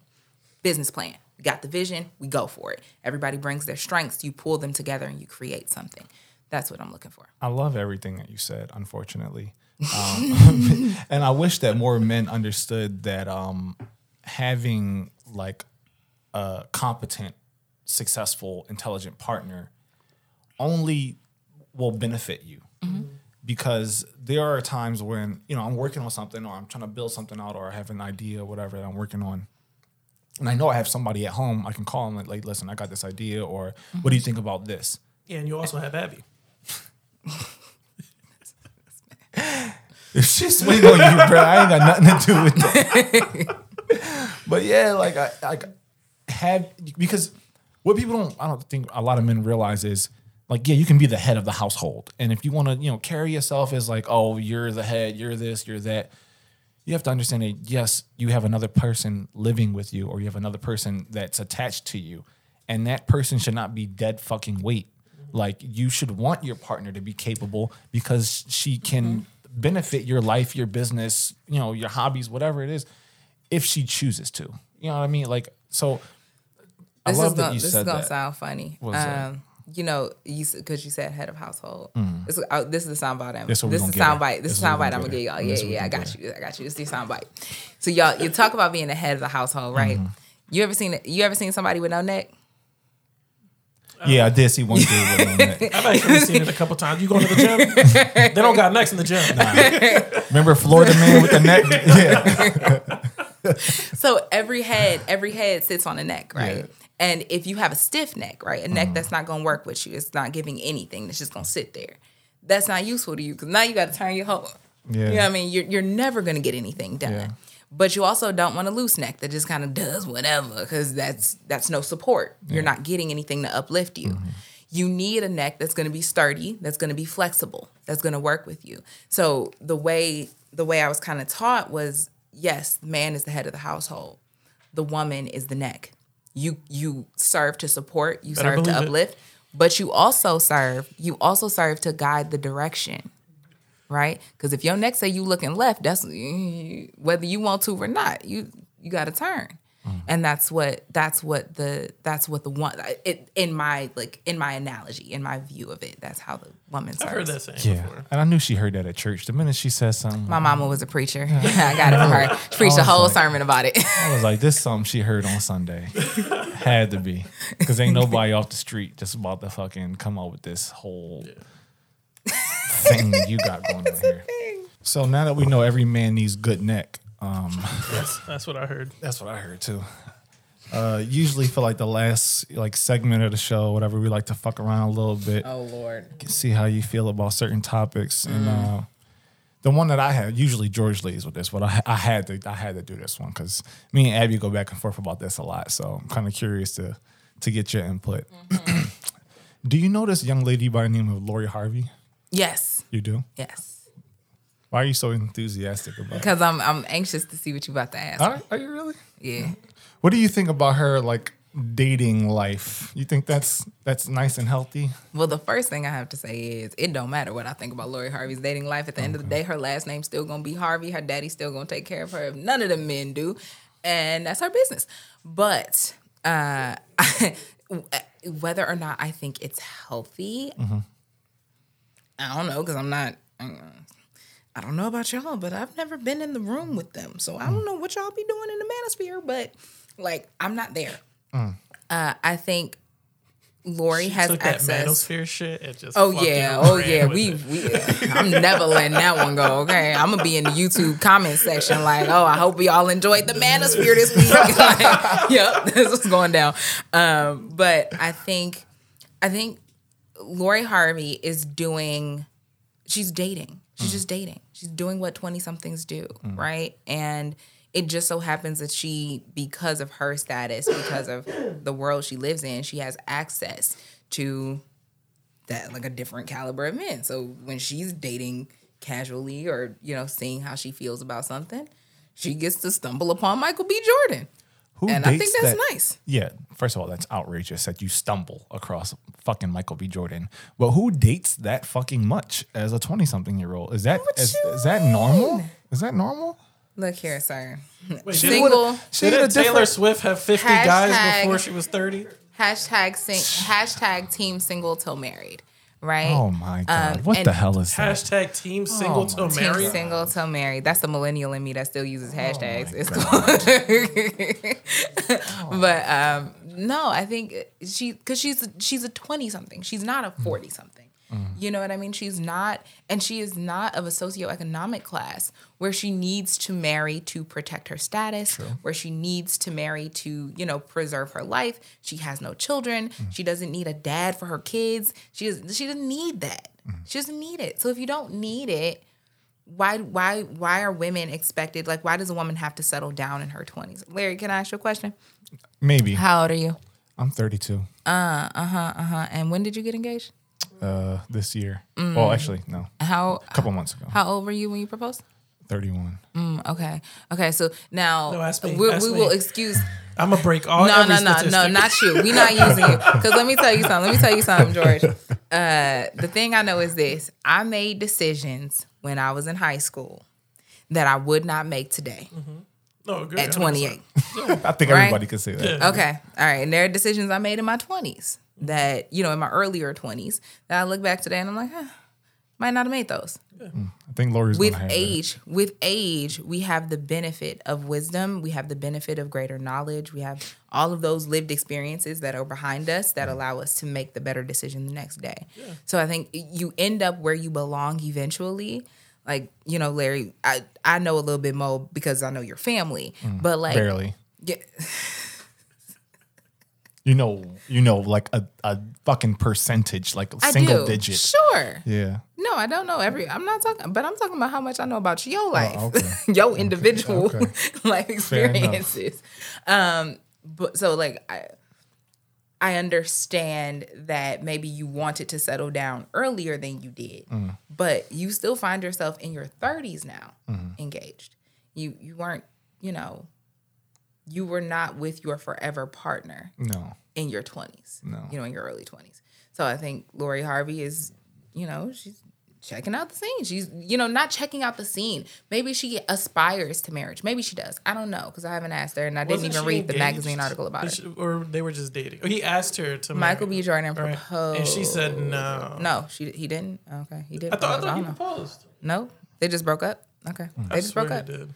business plan. We got the vision, we go for it. Everybody brings their strengths, you pull them together and you create something. That's what I'm looking for. I love everything that you said, unfortunately. Um, and I wish that more men understood that um, having like a competent, successful, intelligent partner only will benefit you. Mm-hmm. Because there are times when, you know, I'm working on something or I'm trying to build something out or I have an idea or whatever that I'm working on. And I know I have somebody at home I can call and like, like listen, I got this idea or what do you mm-hmm. think about this? Yeah, and you also have Abby. If she's swing on you, bro, I ain't got nothing to do with that. but yeah, like I like have because what people don't I don't think a lot of men realize is like yeah, you can be the head of the household, and if you want to you know carry yourself as like oh you're the head, you're this, you're that. You have to understand that yes, you have another person living with you, or you have another person that's attached to you, and that person should not be dead fucking weight. Like you should want your partner to be capable because she can mm-hmm. benefit your life, your business, you know, your hobbies, whatever it is, if she chooses to. You know what I mean? Like so. I love is that gonna, you this said is gonna that. sound funny. What was that? Um, you know, you because you said head of household. This, is- uh, this is the soundbite. I'm- Mm. This This is get her. soundbite. This This is what soundbite. I'm gonna get get y'all. Yeah, This yeah. I got you. I got you. This is the soundbite. So y'all, you talk about being the head of the household, right? Mm-hmm. You ever seen you ever seen somebody with no neck? Yeah, I did see one dude with on that. I've actually seen it a couple times. You going to the gym? they don't got necks in the gym. Remember Florida man with the neck? Yeah. So every head, every head sits on a neck, right? Yeah. And if you have a stiff neck, right, a neck Mm. that's not going to work with you, it's not giving anything. It's just going to sit there. That's not useful to you because now you got to turn your whole. Yeah. You know what I mean? You're you're never going to get anything done. Yeah. But you also don't want a loose neck that just kind of does whatever because that's that's no support. You're not getting anything to uplift you. Mm-hmm. You need a neck that's going to be sturdy, that's going to be flexible, that's going to work with you. So the way the way I was kind of taught was yes, man is the head of the household. The woman is the neck. You you serve to support, you Better serve to believe it. uplift, but you also serve, you also serve to guide the direction right? Because if your neck say you looking left, that's whether you want to or not. You you got to turn, Mm. and that's what that's what the that's what the one it, in my like in my analogy in my view of it. That's how the woman I've heard that saying Yeah. before. And I knew she heard that at church. The minute she said something, My mama was a preacher. I got it from her. She preached a whole like- sermon about it. I was like, this is something she heard on Sunday. Had to be. Because ain't nobody off the street just about to fucking come up with this whole thing you got going on here. So now that we know every man needs good neck, um, That's, that's what I heard. that's what I heard too. Uh, usually for like the last like segment of the show, whatever, we like to fuck around a little bit, oh Lord. see how you feel about certain topics. And uh, the one that I had, usually George leads with this, but I, I had to I had to do this one because me and Abby go back and forth about this a lot. So I'm kind of curious to to get your input. do you know this young lady by the name of Lori Harvey? Yes. You do. Yes. Why are you so enthusiastic about it? Because I'm I'm anxious to see what you about to ask. Are, are you really? Yeah. What do you think about her like dating life? You think that's that's nice and healthy? Well, the first thing I have to say is it don't matter what I think about Lori Harvey's dating life. At the end of the day, her last name's still gonna be Harvey. Her daddy's still gonna take care of her if none of the men do, and that's her business. But uh, whether or not I think it's healthy, I don't know because I'm not. I don't know about y'all, but I've never been in the room with them, so I don't know what y'all be doing in the manosphere. But like, I'm not there. Uh, I think Lori She has took that access. manosphere shit and just Oh yeah, oh yeah. We it. we. I'm never letting that one go. Okay, I'm gonna be in the YouTube comment section like, oh, I hope we all enjoyed the manosphere this week. like, yep, this is going down. Um, but I think, I think Lori Harvey is doing. She's dating. She's just dating. She's doing what twenty somethings do, mm. right? And it just so happens that she, because of her status, because of the world she lives in, she has access to that like a different caliber of men. So when she's dating casually or you know seeing how she feels about something, she gets to stumble upon Michael B. Jordan, Who and I think that's that- nice. Yeah, first of all, that's outrageous that you stumble across fucking Michael B. Jordan. But who dates that fucking much as a twenty something year old? Is that What is, you is that normal? Is that normal? Look here, sir. Wait, Single She had a Didn't Taylor Swift have 50 guys before she was 30? hashtag sing, hashtag team single till married, right? Oh my god! Um, what the hell is that? Hashtag team single till Team single till married. That's the millennial in me that still uses hashtags. it's cool. but um, no, I think she because she's she's a twenty something. She's not a forty something. You know what I mean? She's not, and she is not of a socioeconomic class where she needs to marry to protect her status, where she needs to marry to, you know, preserve her life. She has no children. She doesn't need a dad for her kids. She does, she doesn't need that. She doesn't need it. So if you don't need it, why why why are women expected like why does a woman have to settle down in her 20s larry can i ask you a question Maybe how old are you I'm 32 uh, uh-huh uh-huh and when did you get engaged uh, this year. Mm. Well, actually, no, how a couple months ago. how old were you when you proposed 31. Mm, okay okay so now No, ask me, we, ask we me. will excuse I'm gonna break all no every no no no statistic. not you We're not using you because let me tell you something let me tell you something george uh, the thing i know is this i made decisions when i was in high school that i would not make today No, at good. 28 I think Right? everybody could say that. Okay. All right. And there are decisions I made in my 20s that you know in my earlier twenties that I look back today and I'm like, huh, might not have made those. Hmm. I think Lori's with gonna that. age with age we have the benefit of wisdom. We have the benefit of greater knowledge. We have all of those lived experiences that are behind us that allow us to make the better decision the next day. Yeah. so i think you end up where you belong eventually. Like you know larry i, I know a little bit more because i know your family hmm. but like Barely. yeah, You know, you know, like a, a fucking percentage, like a I single do. digit. sure Yeah. no i don't know every i'm not talking but i'm talking about how much i know about your life Oh, okay. your individual Okay. life experiences um but so like i i understand that maybe you wanted to settle down earlier than you did Mm. but you still find yourself in your 30s now Mm-hmm. engaged you you weren't you know you were not with your forever partner No. in your 20s. No. You know, in your early 20s. So I think Lori Harvey is, you know, she's checking out the scene. She's, you know, not checking out the scene. Maybe she aspires to marriage. Maybe she does. I don't know because I haven't asked her and I didn't Wasn't even she read the magazine article about it. or they were just dating. He asked her to Michael marry B. Jordan right? proposed. and she said no. No, she he didn't. Okay, he did. I thought, I propose. thought he don't know. proposed. No, they just broke up. Okay, they I just broke up. did.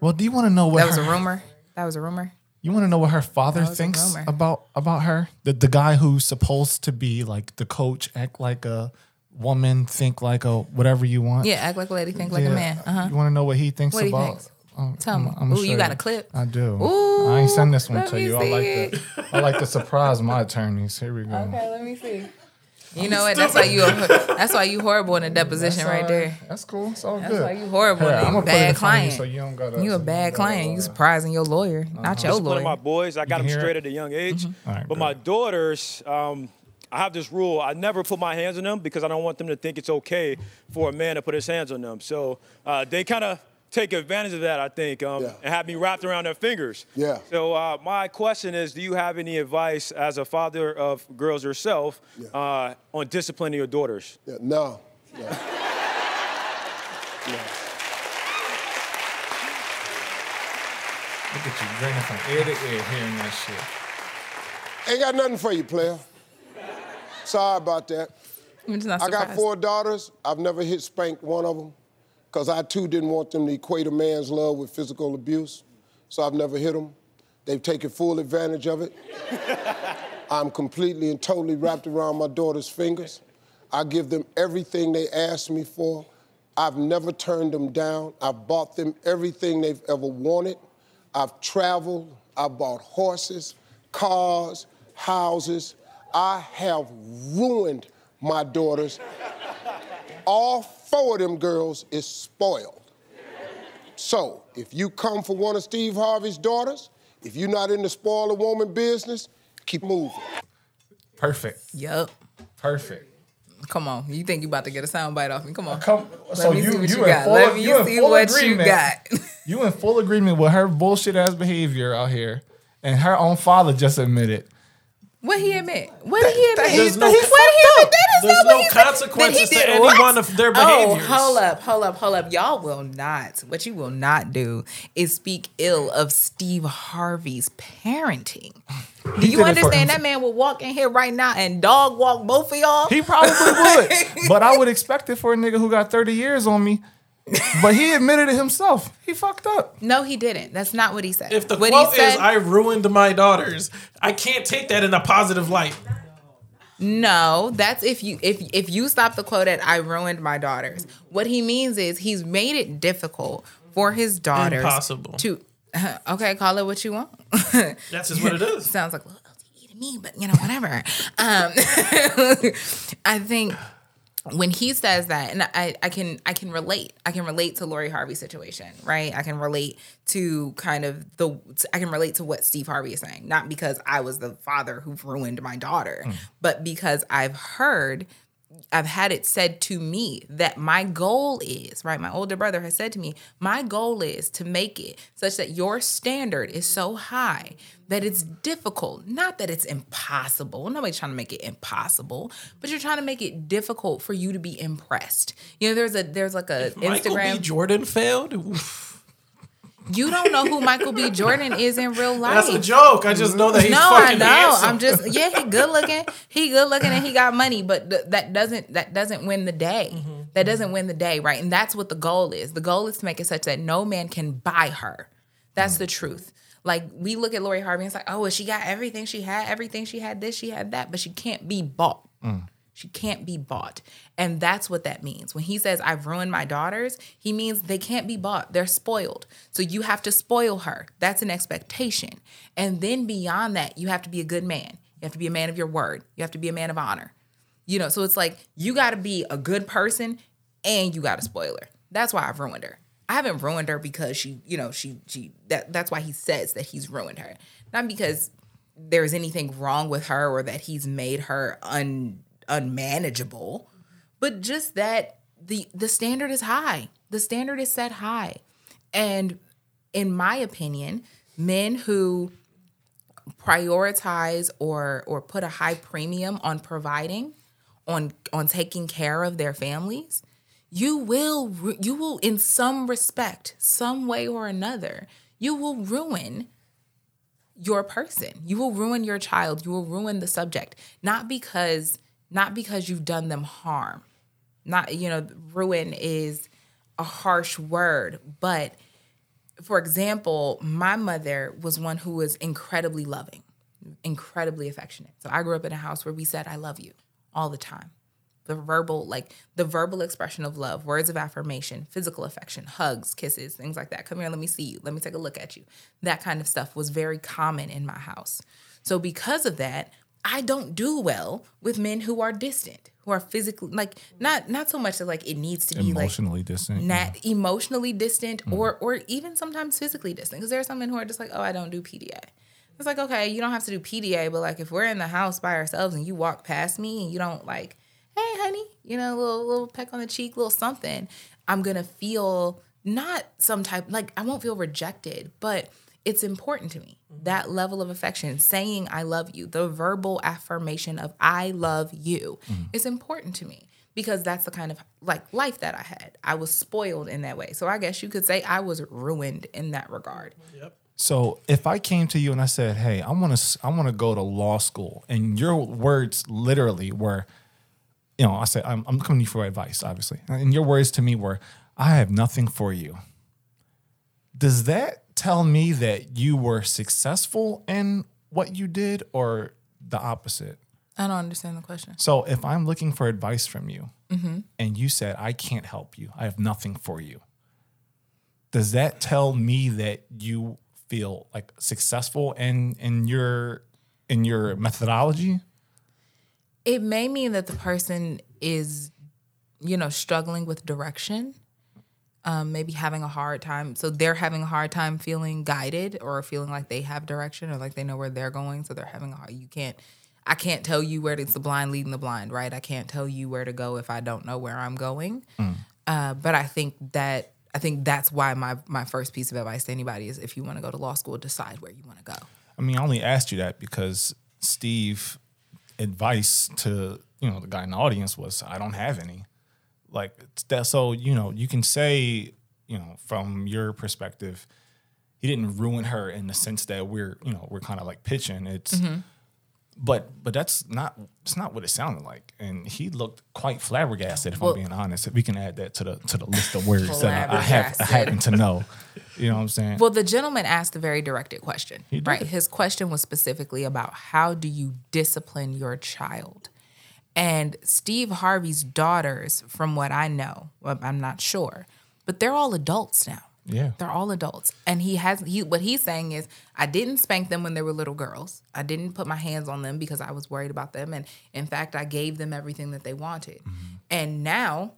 Well, do you want to know what That was her, a rumor. That was a rumor. You want to know what her father That was a thinks rumor. about about her? The the guy who's supposed to be like the coach, act like a woman, think like a whatever you want. Yeah, act like a lady, think like a Yeah. man. Uh huh. You want to know what he thinks What he about? thinks? Um, Tell me. I'm Ooh, you got a clip? I do. Ooh, I ain't send this one let to me you. I see like to I like to surprise my attorneys. Here we go. Okay, let me see. You know what? That's why you. That's why you horrible in a deposition That's right all there. That's cool. It's all That's good. why you horrible. Here, you I'ma a put it in bad front you client. so you don't gotta. You a bad don't client. You gotta- surprising your lawyer, not your One of my boys, I got can him straight it? at a young age. All right, but good. my daughters, um, I have this rule: I never put my hands on them because I don't want them to think it's okay for a man to put his hands on them. So uh, they kind of take advantage of that, I think, um, Yeah. and have me wrapped around their fingers. Yeah. So uh, my question is: Do you have any advice as a father of girls yourself Yeah. uh, on disciplining your daughters? Yeah, no. no. Look at you grinning from ear to ear hearing that shit. Ain't got nothing for you, player. Sorry about that. I'm just not I got four daughters. I've never hit spanked one of them because I too didn't want them to equate a man's love with physical abuse. So I've never hit them. They've taken full advantage of it. I'm completely and totally wrapped around my daughter's fingers. I give them everything they ask me for. I've never turned them down. I've bought them everything they've ever wanted. I've traveled. I've bought horses, cars, houses. I have ruined my daughters. All four of them girls is spoiled. So, if you come for one of Steve Harvey's daughters, if you're not in the spoil a woman business, keep moving. Perfect. Yup. Perfect. Come on. You think you about to get a sound bite off me? Come on. Come, Let so me you see what you you in got. full, Let me you in see full what you agreement. got. you in full agreement with her bullshit ass behavior out here, and her own father just admitted. What he mm. admit? What did he admit? There's no- what he admit? That is There's no consequences to any what? one of their behaviors. Oh, behaviors. hold up, hold up, hold up. Y'all will not. What you will not do is speak ill of Steve Harvey's parenting. Do you did it for understand that man will walk in here right now and dog walk both of y'all? He probably would, but I would expect it for a nigga who got thirty years on me. But he admitted it himself. He fucked up. no, he didn't. That's not what he said. If the what quote said, is "I ruined my daughters," I can't take that in a positive light. No, that's if you if if you stop the quote at I ruined my daughters. What he means is he's made it difficult for his daughters Impossible. to okay, call it what you want. That's just what it is. Sounds like a little LTV to me, but you know, whatever. um I think when he says that, and I, I can I can relate. I can relate to Lori Harvey's situation, right? I can relate to kind of the I can relate to what Steve Harvey is saying. Not because I was the father who ruined my daughter, hmm. but because I've heard I've had it said to me that my goal is, right? My older brother has said to me, my goal is to make it such that your standard is so high that it's difficult. Not that it's impossible. Nobody's trying to make it impossible, but you're trying to make it difficult for you to be impressed. You know, there's a there's like a Michael Instagram. B. Jordan failed. You don't know who Michael B. Jordan is in real life. That's a joke. I just know that he's no, I know. handsome. I'm just yeah, he good looking. He good looking and he got money, but th- that doesn't that doesn't win the day. Mm-hmm. That doesn't win the day, right? And that's what the goal is. The goal is to make it such that no man can buy her. That's Mm. the truth. Like we look at Lori Harvey and it's like, oh, well, she got everything she had, everything she had, this, she had that, but she can't be bought. She can't be bought. And that's what that means. When he says, I've ruined my daughters, he means they can't be bought. They're spoiled. So you have to spoil her. That's an expectation. And then beyond that, you have to be a good man. You have to be a man of your word. You have to be a man of honor. You know, so it's like you got to be a good person and you got to spoil her. That's why I've ruined her. I haven't ruined her because she, you know, she she that that's why he says that he's ruined her. Not because there's anything wrong with her or that he's made her un unmanageable, but just that the the standard is high. The standard is set high. And in my opinion, men who prioritize or or put a high premium on providing, on on taking care of their families, you will you will in some respect, some way or another, you will ruin your person. You will ruin your child. You will ruin the subject. Not because not because you've done them harm. Not you know, ruin is a harsh word, but for example, my mother was one who was incredibly loving, incredibly affectionate. So I grew up in a house where we said I love you all the time. The verbal like the verbal expression of love, words of affirmation, physical affection, hugs, kisses, things like that. Come here, let me see you. Let me take a look at you. That kind of stuff was very common in my house. So because of that, I don't do well with men who are distant, who are physically like not not so much that like it needs to be like Emotionally distant. not emotionally distant Mm. or or even sometimes physically distant because there are some men who are just like oh i don't do pda it's like okay you don't have to do pda but like if we're in the house by ourselves and you walk past me and you don't like hey honey you know a little little peck on the cheek little something i'm gonna feel not some type like i won't feel rejected but it's important to me that level of affection saying i love you the verbal affirmation of i love you mm-hmm. is important to me because that's the kind of like life that I had. I was spoiled in that way. So I guess you could say I was ruined in that regard. Yep. So if I came to you and I said, "Hey, I want to, I want to go to law school," and your words literally were, you know, I said, "I'm, I'm coming to you for advice," obviously, and your words to me were, "I have nothing for you." Does that tell me that you were successful in what you did, or the opposite? I don't understand the question. So if I'm looking for advice from you, mm-hmm. and you said, "I can't help you," I have nothing for you. Does that tell me that you feel like successful in in your in your methodology? It may mean that the person is, you know, struggling with direction. Um, maybe having a hard time. So they're having a hard time feeling guided or feeling like they have direction or like they know where they're going. So they're having a hard, you can't, I can't tell you where to, it's the blind leading the blind, right? I can't tell you where to go if I don't know where I'm going. Uh, but I think that, I think that's why my, my first piece of advice to anybody is if you want to go to law school, decide where you want to go. I mean, I only asked you that because Steve advice to you know the guy in the audience was, "I don't have any." Like that, so you know you can say you know from your perspective, he didn't ruin her in the sense that we're you know we're kind of like pitching. It's mm-hmm. but but that's not it's not what it sounded like, and he looked quite flabbergasted. If Well- I'm being honest, if we can add that to the to the list of words that I, I have I happen to know, you know what I'm saying? Well, the gentleman asked a very directed question, right? His question was specifically about how do you discipline your child? And Steve Harvey's daughters, from what I know, well, I'm not sure, but they're all adults now. Yeah. They're all adults. And he has he what he's saying is I didn't spank them when they were little girls. I didn't put my hands on them because I was worried about them and in fact I gave them everything that they wanted. Mm-hmm. And now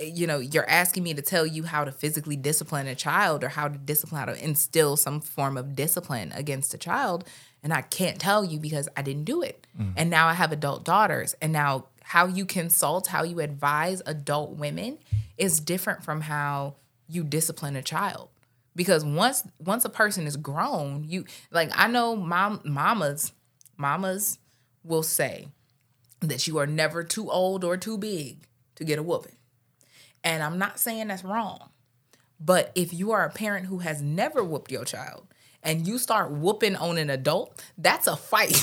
you know, you're asking me to tell you how to physically discipline a child or how to discipline, how to instill some form of discipline against a child. And I can't tell you because I didn't do it. And now I have adult daughters. And now how you consult, how you advise adult women is different from how you discipline a child. Because once once a person is grown, you like I know mom mamas, mamas will say that you are never too old or too big to get a whooping. And I'm not saying that's wrong, But if you are a parent who has never whooped your child and you start whooping on an adult, that's a fight.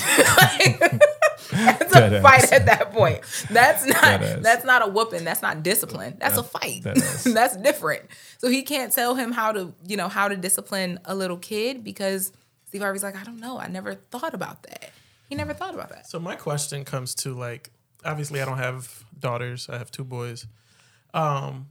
that's Dead a ass. fight at that point. That's not Dead ass. that's not a whooping. That's not discipline. That's a fight. dead that's different. So he can't tell him how to, you know, how to discipline a little kid because Steve Harvey's like, I don't know. I never thought about that. He never thought about that. So my question comes to like, obviously I don't have daughters. I have two boys. Um,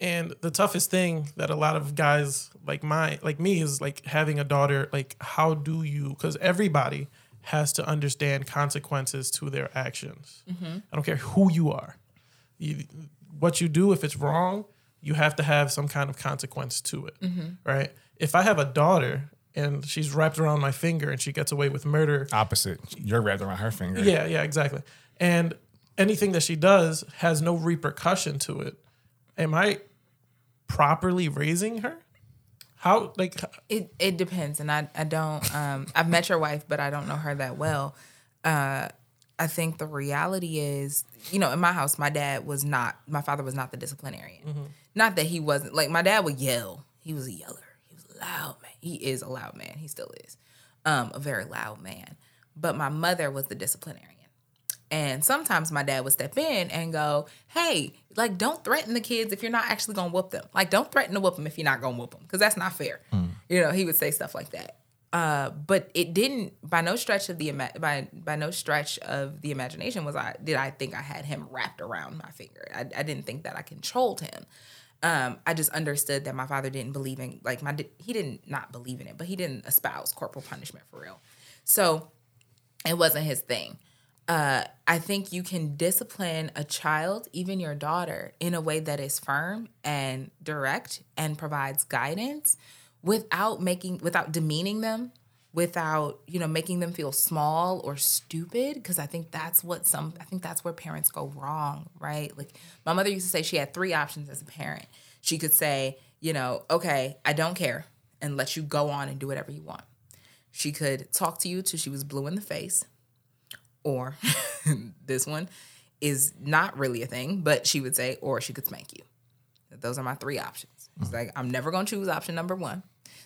and the toughest thing that a lot of guys like my like me is like having a daughter. Like, how do you? Because everybody has to understand consequences to their actions. Mm-hmm. I don't care who you are. You, what you do, if it's wrong, you have to have some kind of consequence to it, mm-hmm. right? If I have a daughter and she's wrapped around my finger and she gets away with murder, Opposite. You're wrapped around her finger. yeah, yeah, exactly. And anything that she does has no repercussion to it. Am I properly raising her? How like It it depends, and I I don't. Um, I've met your wife, but I don't know her that well. Uh, I think the reality is, you know, in my house, my dad was not. My father was not the disciplinarian. Not that he wasn't. Like my dad would yell. He was a yeller. He was a loud man. He is a loud man. He still is, um, a very loud man. But my mother was the disciplinarian. And sometimes my dad would step in and go, "Hey, like, don't threaten the kids if you're not actually gonna whoop them. Like, don't threaten to whoop them if you're not gonna whoop them, because that's not fair." You know, he would say stuff like that. Uh, but it didn't, by no stretch of the ima- by by no stretch of the imagination was I did I think I had him wrapped around my finger. I, I didn't think that I controlled him. Um, I just understood that my father didn't believe in like my he didn't not believe in it, but he didn't espouse corporal punishment for real. So it wasn't his thing. Uh, I think you can discipline a child, even your daughter, in a way that is firm and direct and provides guidance without making without demeaning them, without, you know, making them feel small or stupid. Cause I think that's what some I think that's where parents go wrong, right? Like my mother used to say she had three options as a parent. She could say, you know, okay, I don't care, and let you go on and do whatever you want. She could talk to you till she was blue in the face or this one is not really a thing, but she would say, or she could spank you. Those are my three options. It's like, I'm never going to choose option number one.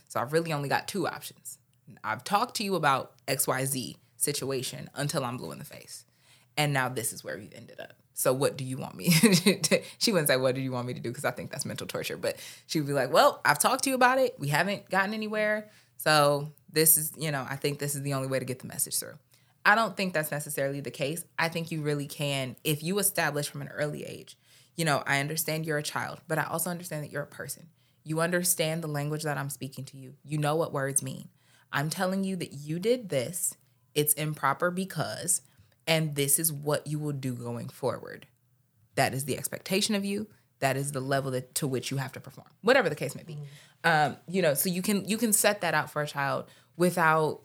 So I've really only got two options. I've talked to you about XYZ situation until I'm blue in the face. And now this is where we've ended up. So what do you want me to She wouldn't say, What do you want me to do? Because I think that's mental torture. But she would be like, Well, I've talked to you about it. We haven't gotten anywhere. So this is, you know, I think this is the only way to get the message through. I don't think that's necessarily the case. I think you really can, if you establish from an early age, you know, I understand you're a child, but I also understand that you're a person. You understand the language that I'm speaking to you. You know what words mean. I'm telling you that you did this, it's improper because, and this is what you will do going forward. That is the expectation of you. That is the level that, to which you have to perform, whatever the case may be. Um, you know, so you can you can set that out for a child without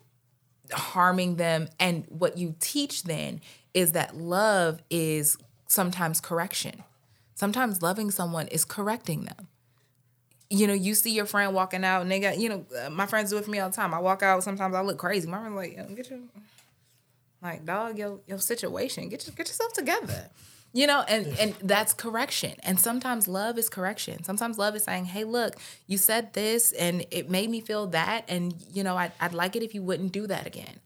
harming them. And what you teach then is that love is sometimes correction. Sometimes loving someone is correcting them. You know, you see your friend walking out and they got, you know, uh, my friends do it for me all the time. I walk out, sometimes I look crazy. My friend's like, "Yo, get your, like, dog, your, your situation, get, your, get yourself together. You know, and and that's correction. And sometimes love is correction. Sometimes love is saying, "Hey, look, you said this, and it made me feel that, and you know, I'd, I'd like it if you wouldn't do that again."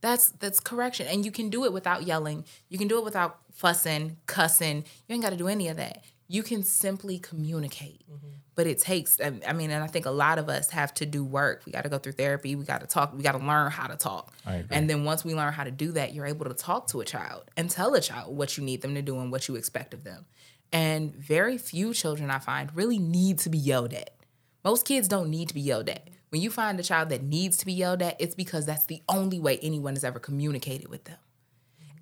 That's that's correction, and you can do it without yelling. You can do it without fussing, cussing. You ain't got to do any of that. You can simply communicate. Mm-hmm. But it takes. I mean, and I think a lot of us have to do work. We got to go through therapy. We got to talk. We got to learn how to talk. And then once we learn how to do that, you're able to talk to a child and tell a child what you need them to do and what you expect of them. And very few children I find really need to be yelled at. Most kids don't need to be yelled at. When you find a child that needs to be yelled at, it's because that's the only way anyone has ever communicated with them.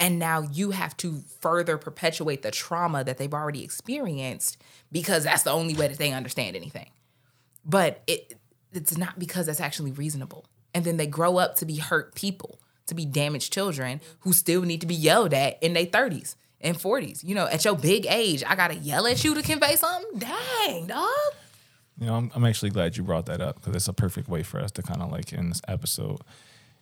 And now you have to further perpetuate the trauma that they've already experienced because that's the only way that they understand anything. But it it's not because that's actually reasonable. And then they grow up to be hurt people, to be damaged children who still need to be yelled at in their 30s and 40s. You know, at your big age, I gotta yell at you to convey something? Dang, dog. You know, I'm, I'm actually glad you brought that up because it's a perfect way for us to kind of like in this episode.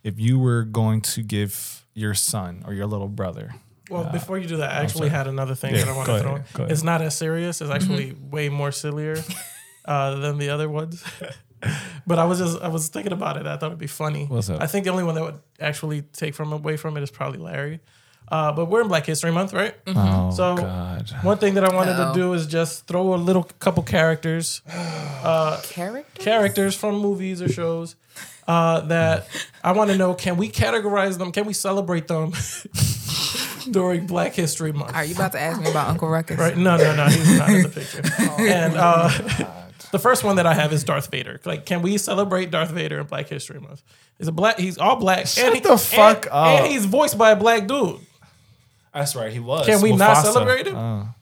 If you were going to give your son or your little brother, Well, before you do that, I actually had another thing Yeah, that I want go to ahead, throw. in. It's not as serious. It's actually way more sillier. uh, than the other ones. but I was just I was thinking about it. I thought it'd be funny. What's up? I think the only one that would actually take from away from it is probably Larry. Uh, but we're in Black History Month, right? Oh So God. one thing that I wanted Uh-oh. to do is just throw a little couple characters, Character? characters from movies or shows uh, that I want to know. Can we categorize them? Can we celebrate them during Black History Month? Are you about to ask me about Uncle Ruckus? Right? No, no, no. He's not in the picture. and uh, the first one that I have is Darth Vader. Like, can we celebrate Darth Vader in Black History Month? He's a black. He's all black. and he, the fuck and, up. And he's voiced by a black dude. That's right. He was. Can we not celebrate him? Oh.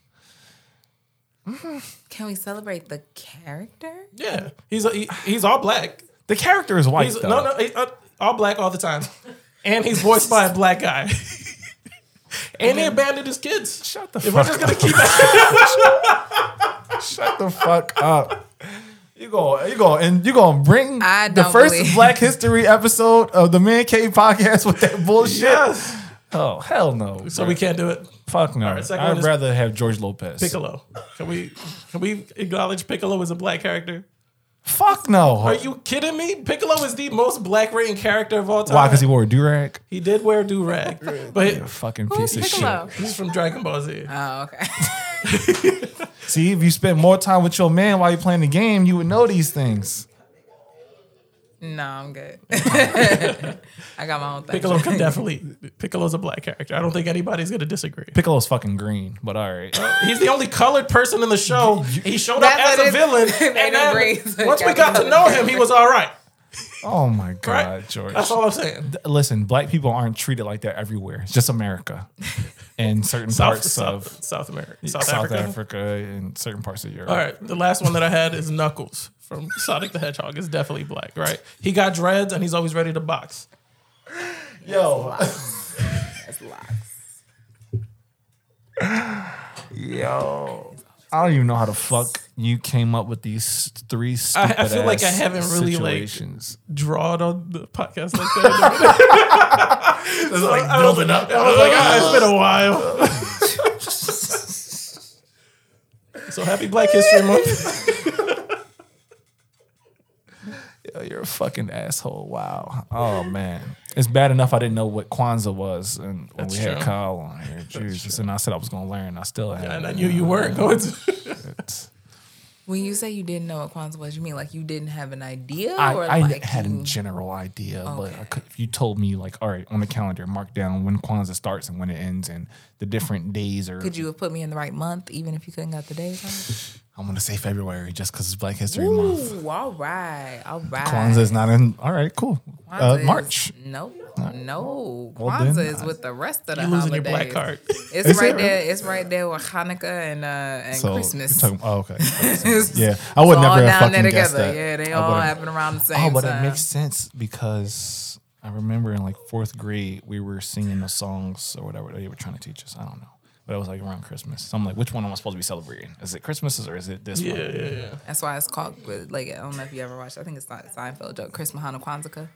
Can we celebrate the character? Yeah, he's a, he, he's all black. The character is white He's though. no, no, he's, uh, all black all the time, and he's voiced by a black guy. and he abandoned his kids. Shut the If we're fuck just gonna up. keep Shut the fuck up. You go, you go, and you gonna bring the first believe- Black History episode of the Man Cave podcast with that bullshit? yes, Oh hell no! so we can't do it. fuck no. right, I'd rather have George Lopez. Piccolo. Can we can we acknowledge Piccolo as a black character? Fuck no. Are you kidding me? Piccolo is the most black rating character of all time. Why? Because he wore a do rag. he did wear do rag, but A fucking Who's piece of Piccolo? shit. he's from Dragon Ball Z. Oh, okay. See, if you spent more time with your man while you're playing the game, you would know these things. No, I'm good. I got my own thing. Piccolo can definitely. Piccolo's a black character. I don't think anybody's gonna disagree. Piccolo's fucking green, but all right. He's the only colored person in the show. He showed up That's as a villain, and then once we gotta got to know him, he was all right. Oh my god, Right? George. That's all I'm saying. Listen, black people aren't treated like that everywhere. It's just America, and certain South, parts South, of South America, South, South, Africa. Africa. and certain parts of Europe. All right, the last one that I had is Knuckles from Sonic the Hedgehog. Is definitely black, right? He got dreads and he's always ready to box. Yo, That's lots. yo, I don't even know how the fuck you came up with these three. I- I feel like I stupid-ass haven't really, like, situations. Drawed on the podcast like that. It's like building up. I was like, ah, it's been a while. so happy Black History Month. Yo, you're a fucking asshole. Wow. Oh man, it's bad enough I didn't know what Kwanzaa was, and when That's we had true. Kyle on here, Jesus, and I said I was gonna learn. I still haven't. And I knew you weren't going to. When you say you didn't know what Kwanzaa was, you mean like you didn't have an idea, I, or I like had you, a general idea, but I could, if you told me like, all right, on the calendar, mark down when Kwanzaa starts and when it ends, and the different days are. could you have put me in the right month, even if you couldn't got the days? On I'm gonna say February just because it's Black History it? Month. Ooh, all right, all right. Kwanzaa is not in. All right, cool. Uh, Kwanzaa is- March. No, no. Well, Kwanzaa then, is with the rest of the You losing your holidays. black card. It's Is right it? there. It's right there with Hanukkah and uh, and So Christmas. you're talking- oh, okay. It's- yeah, I would it's never all have down fucking there guessed together. that. Yeah, they I all would've- happen around the same time. Oh, but time. it makes sense because I remember in like fourth grade we were singing the songs or whatever they were trying to teach us. I don't know, but it was like around Christmas. So I'm like, which one am I supposed to be celebrating? Is it Christmas or is it this Yeah, one? yeah, yeah. That's why it's called like I don't know if you ever watched. I think it's not Seinfeld joke. Christmas Hana Kwanzaa.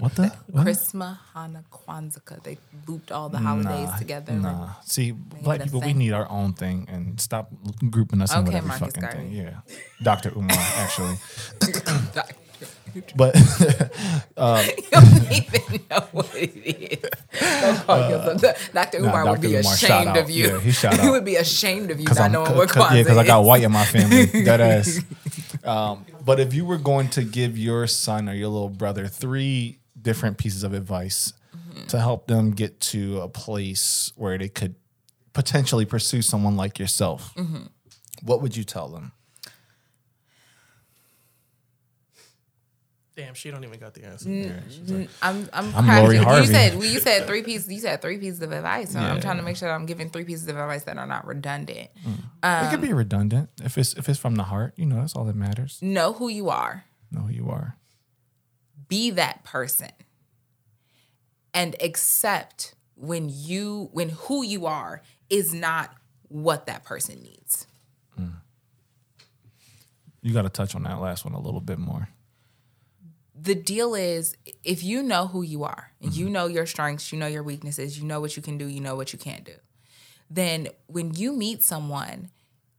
What the? What? Christmas Hana Kwanzaa. They looped all the holidays Nah, together. Nah. See, black it a people, we need our own thing and stop grouping us in Okay, with every Marcus fucking Garvey. thing. Yeah. Dr. Umar, actually. Doc- But you don't even know what it is. Don't call yourself- Dr. nah, Umar would Dr. be Umar, ashamed of you. Yeah, he would be ashamed of you not I'm, knowing what Kwanzaa yeah, because I got white in my family. that ass. Um, but if you were going to give your son or your little brother three different pieces of advice Mm-hmm. to help them get to a place where they could potentially pursue someone like yourself, Mm-hmm. what would you tell them? Damn, she don't even got the answer. Mm. Mm. I'm I'm, I'm Lori you. Harvey. You said well, you said three pieces. You said three pieces of advice. So I'm Yeah. trying to make sure that I'm giving three pieces of advice that are not redundant. Mm. Um, it Um, could be redundant if it's if it's from the heart. You know, that's all that matters. Know who you are. Know who you are. Be that person, and accept when you when who you are is not what that person needs. You got to touch on that last one a little bit more. The deal is if you know who you are and you mm-hmm. know your strengths, you know your weaknesses, you know what you can do, you know what you can't do, then when you meet someone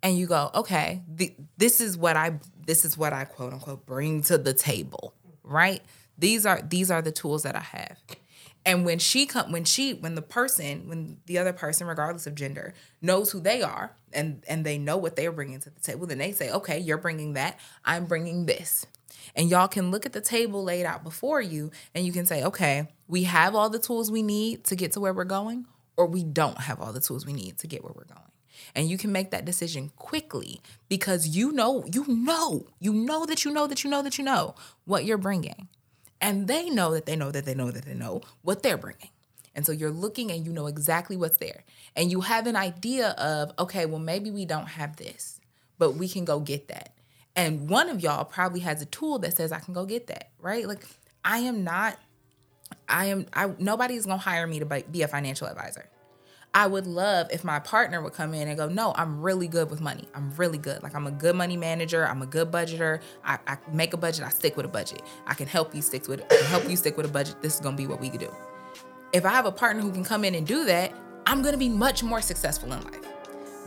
and you go, okay, th- this is what I this is what I quote unquote bring to the table, right? These are these are the tools that I have. And when she come when she when the person when the other person regardless of gender knows who they are and and they know what they're bringing to the table then they say okay you're bringing that I'm bringing this and y'all can look at the table laid out before you and you can say okay we have all the tools we need to get to where we're going or we don't have all the tools we need to get where we're going and you can make that decision quickly because you know you know you know that you know that you know that you know what you're bringing and they know that they know that they know that they know what they're bringing. And so you're looking and you know exactly what's there. And you have an idea of, okay, well, maybe we don't have this, but we can go get that. And one of y'all probably has a tool that says, I can go get that, right? Like, I am not, I am, I, nobody's gonna hire me to be a financial advisor. I would love if my partner would come in and go, No, I'm really good with money. I'm really good. Like, I'm a good money manager. I'm a good budgeter. I, I make a budget. I stick with a budget. I can help you stick with. I can help you stick with a budget. This is going to be what we can do. If I have a partner who can come in and do that, I'm going to be much more successful in life.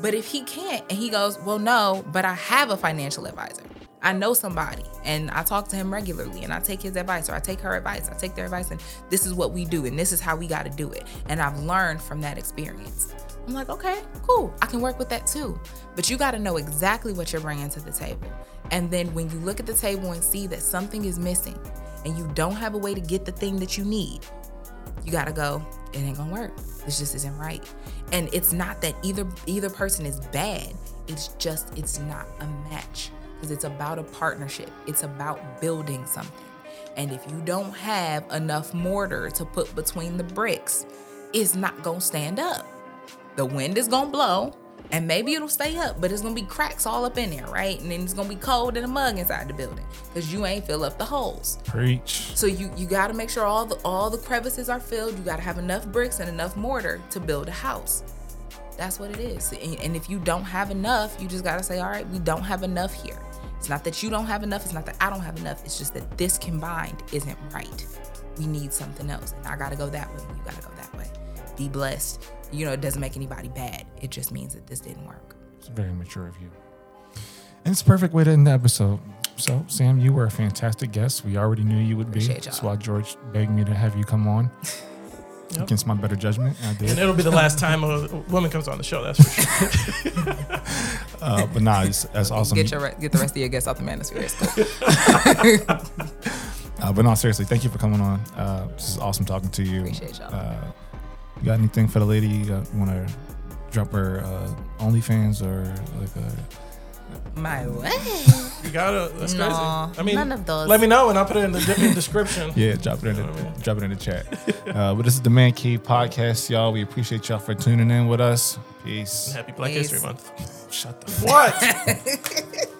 But if he can't and he goes, Well, no, but I have a financial advisor. I know somebody and I talk to him regularly and I take his advice or I take her advice. I take their advice and this is what we do and this is how we got to do it. And I've learned from that experience. I'm like, okay, cool. I can work with that too. But you got to know exactly what you're bringing to the table. And then when you look at the table and see that something is missing and you don't have a way to get the thing that you need, you got to go, it ain't going to work. This just isn't right. And it's not that either either person is bad. It's just it's not a match because it's about a partnership, it's about building something. And if you don't have enough mortar to put between the bricks, it's not gonna stand up. The wind is gonna blow, and maybe it'll stay up, but it's gonna be cracks all up in there, right? And then it's gonna be cold and a mug inside the building because you ain't fill up the holes. Preach. So you you gotta make sure all the all the crevices are filled. You gotta have enough bricks and enough mortar to build a house. That's what it is. And if you don't have enough, you just gotta say, all right, we don't have enough here. It's not that you don't have enough, it's not that I don't have enough. It's just that this combined isn't right. We need something else. And I gotta go that way, you gotta go that way. Be blessed. You know, it doesn't make anybody bad. It just means that this didn't work. It's very mature of you. And it's a perfect way to end the episode. So, Sam, you were a fantastic guest. We already knew you would be. Appreciate That's y'all. why George begged me to have you come on. Yep. Against my better judgment, I did. And it'll be the last time a woman comes on the show. That's for sure. Uh, but nah, it's, that's awesome. Get your get the rest of your guests out the manosphere. It's cool. Uh, but no, seriously, thank you for coming on. Uh, this is awesome talking to you. Appreciate y'all. Uh, you got anything for the lady? You want to drop her uh, OnlyFans or like a My way. You gotta. That's No, crazy. I mean, none of those. Let me know and I'll put it in the, in the description. Yeah, drop it in You know what I the drop it in the chat. Uh, but this is the Man Cave podcast, y'all. We appreciate y'all for tuning in with us. Peace. Happy Black Peace. History Month. Shut the What?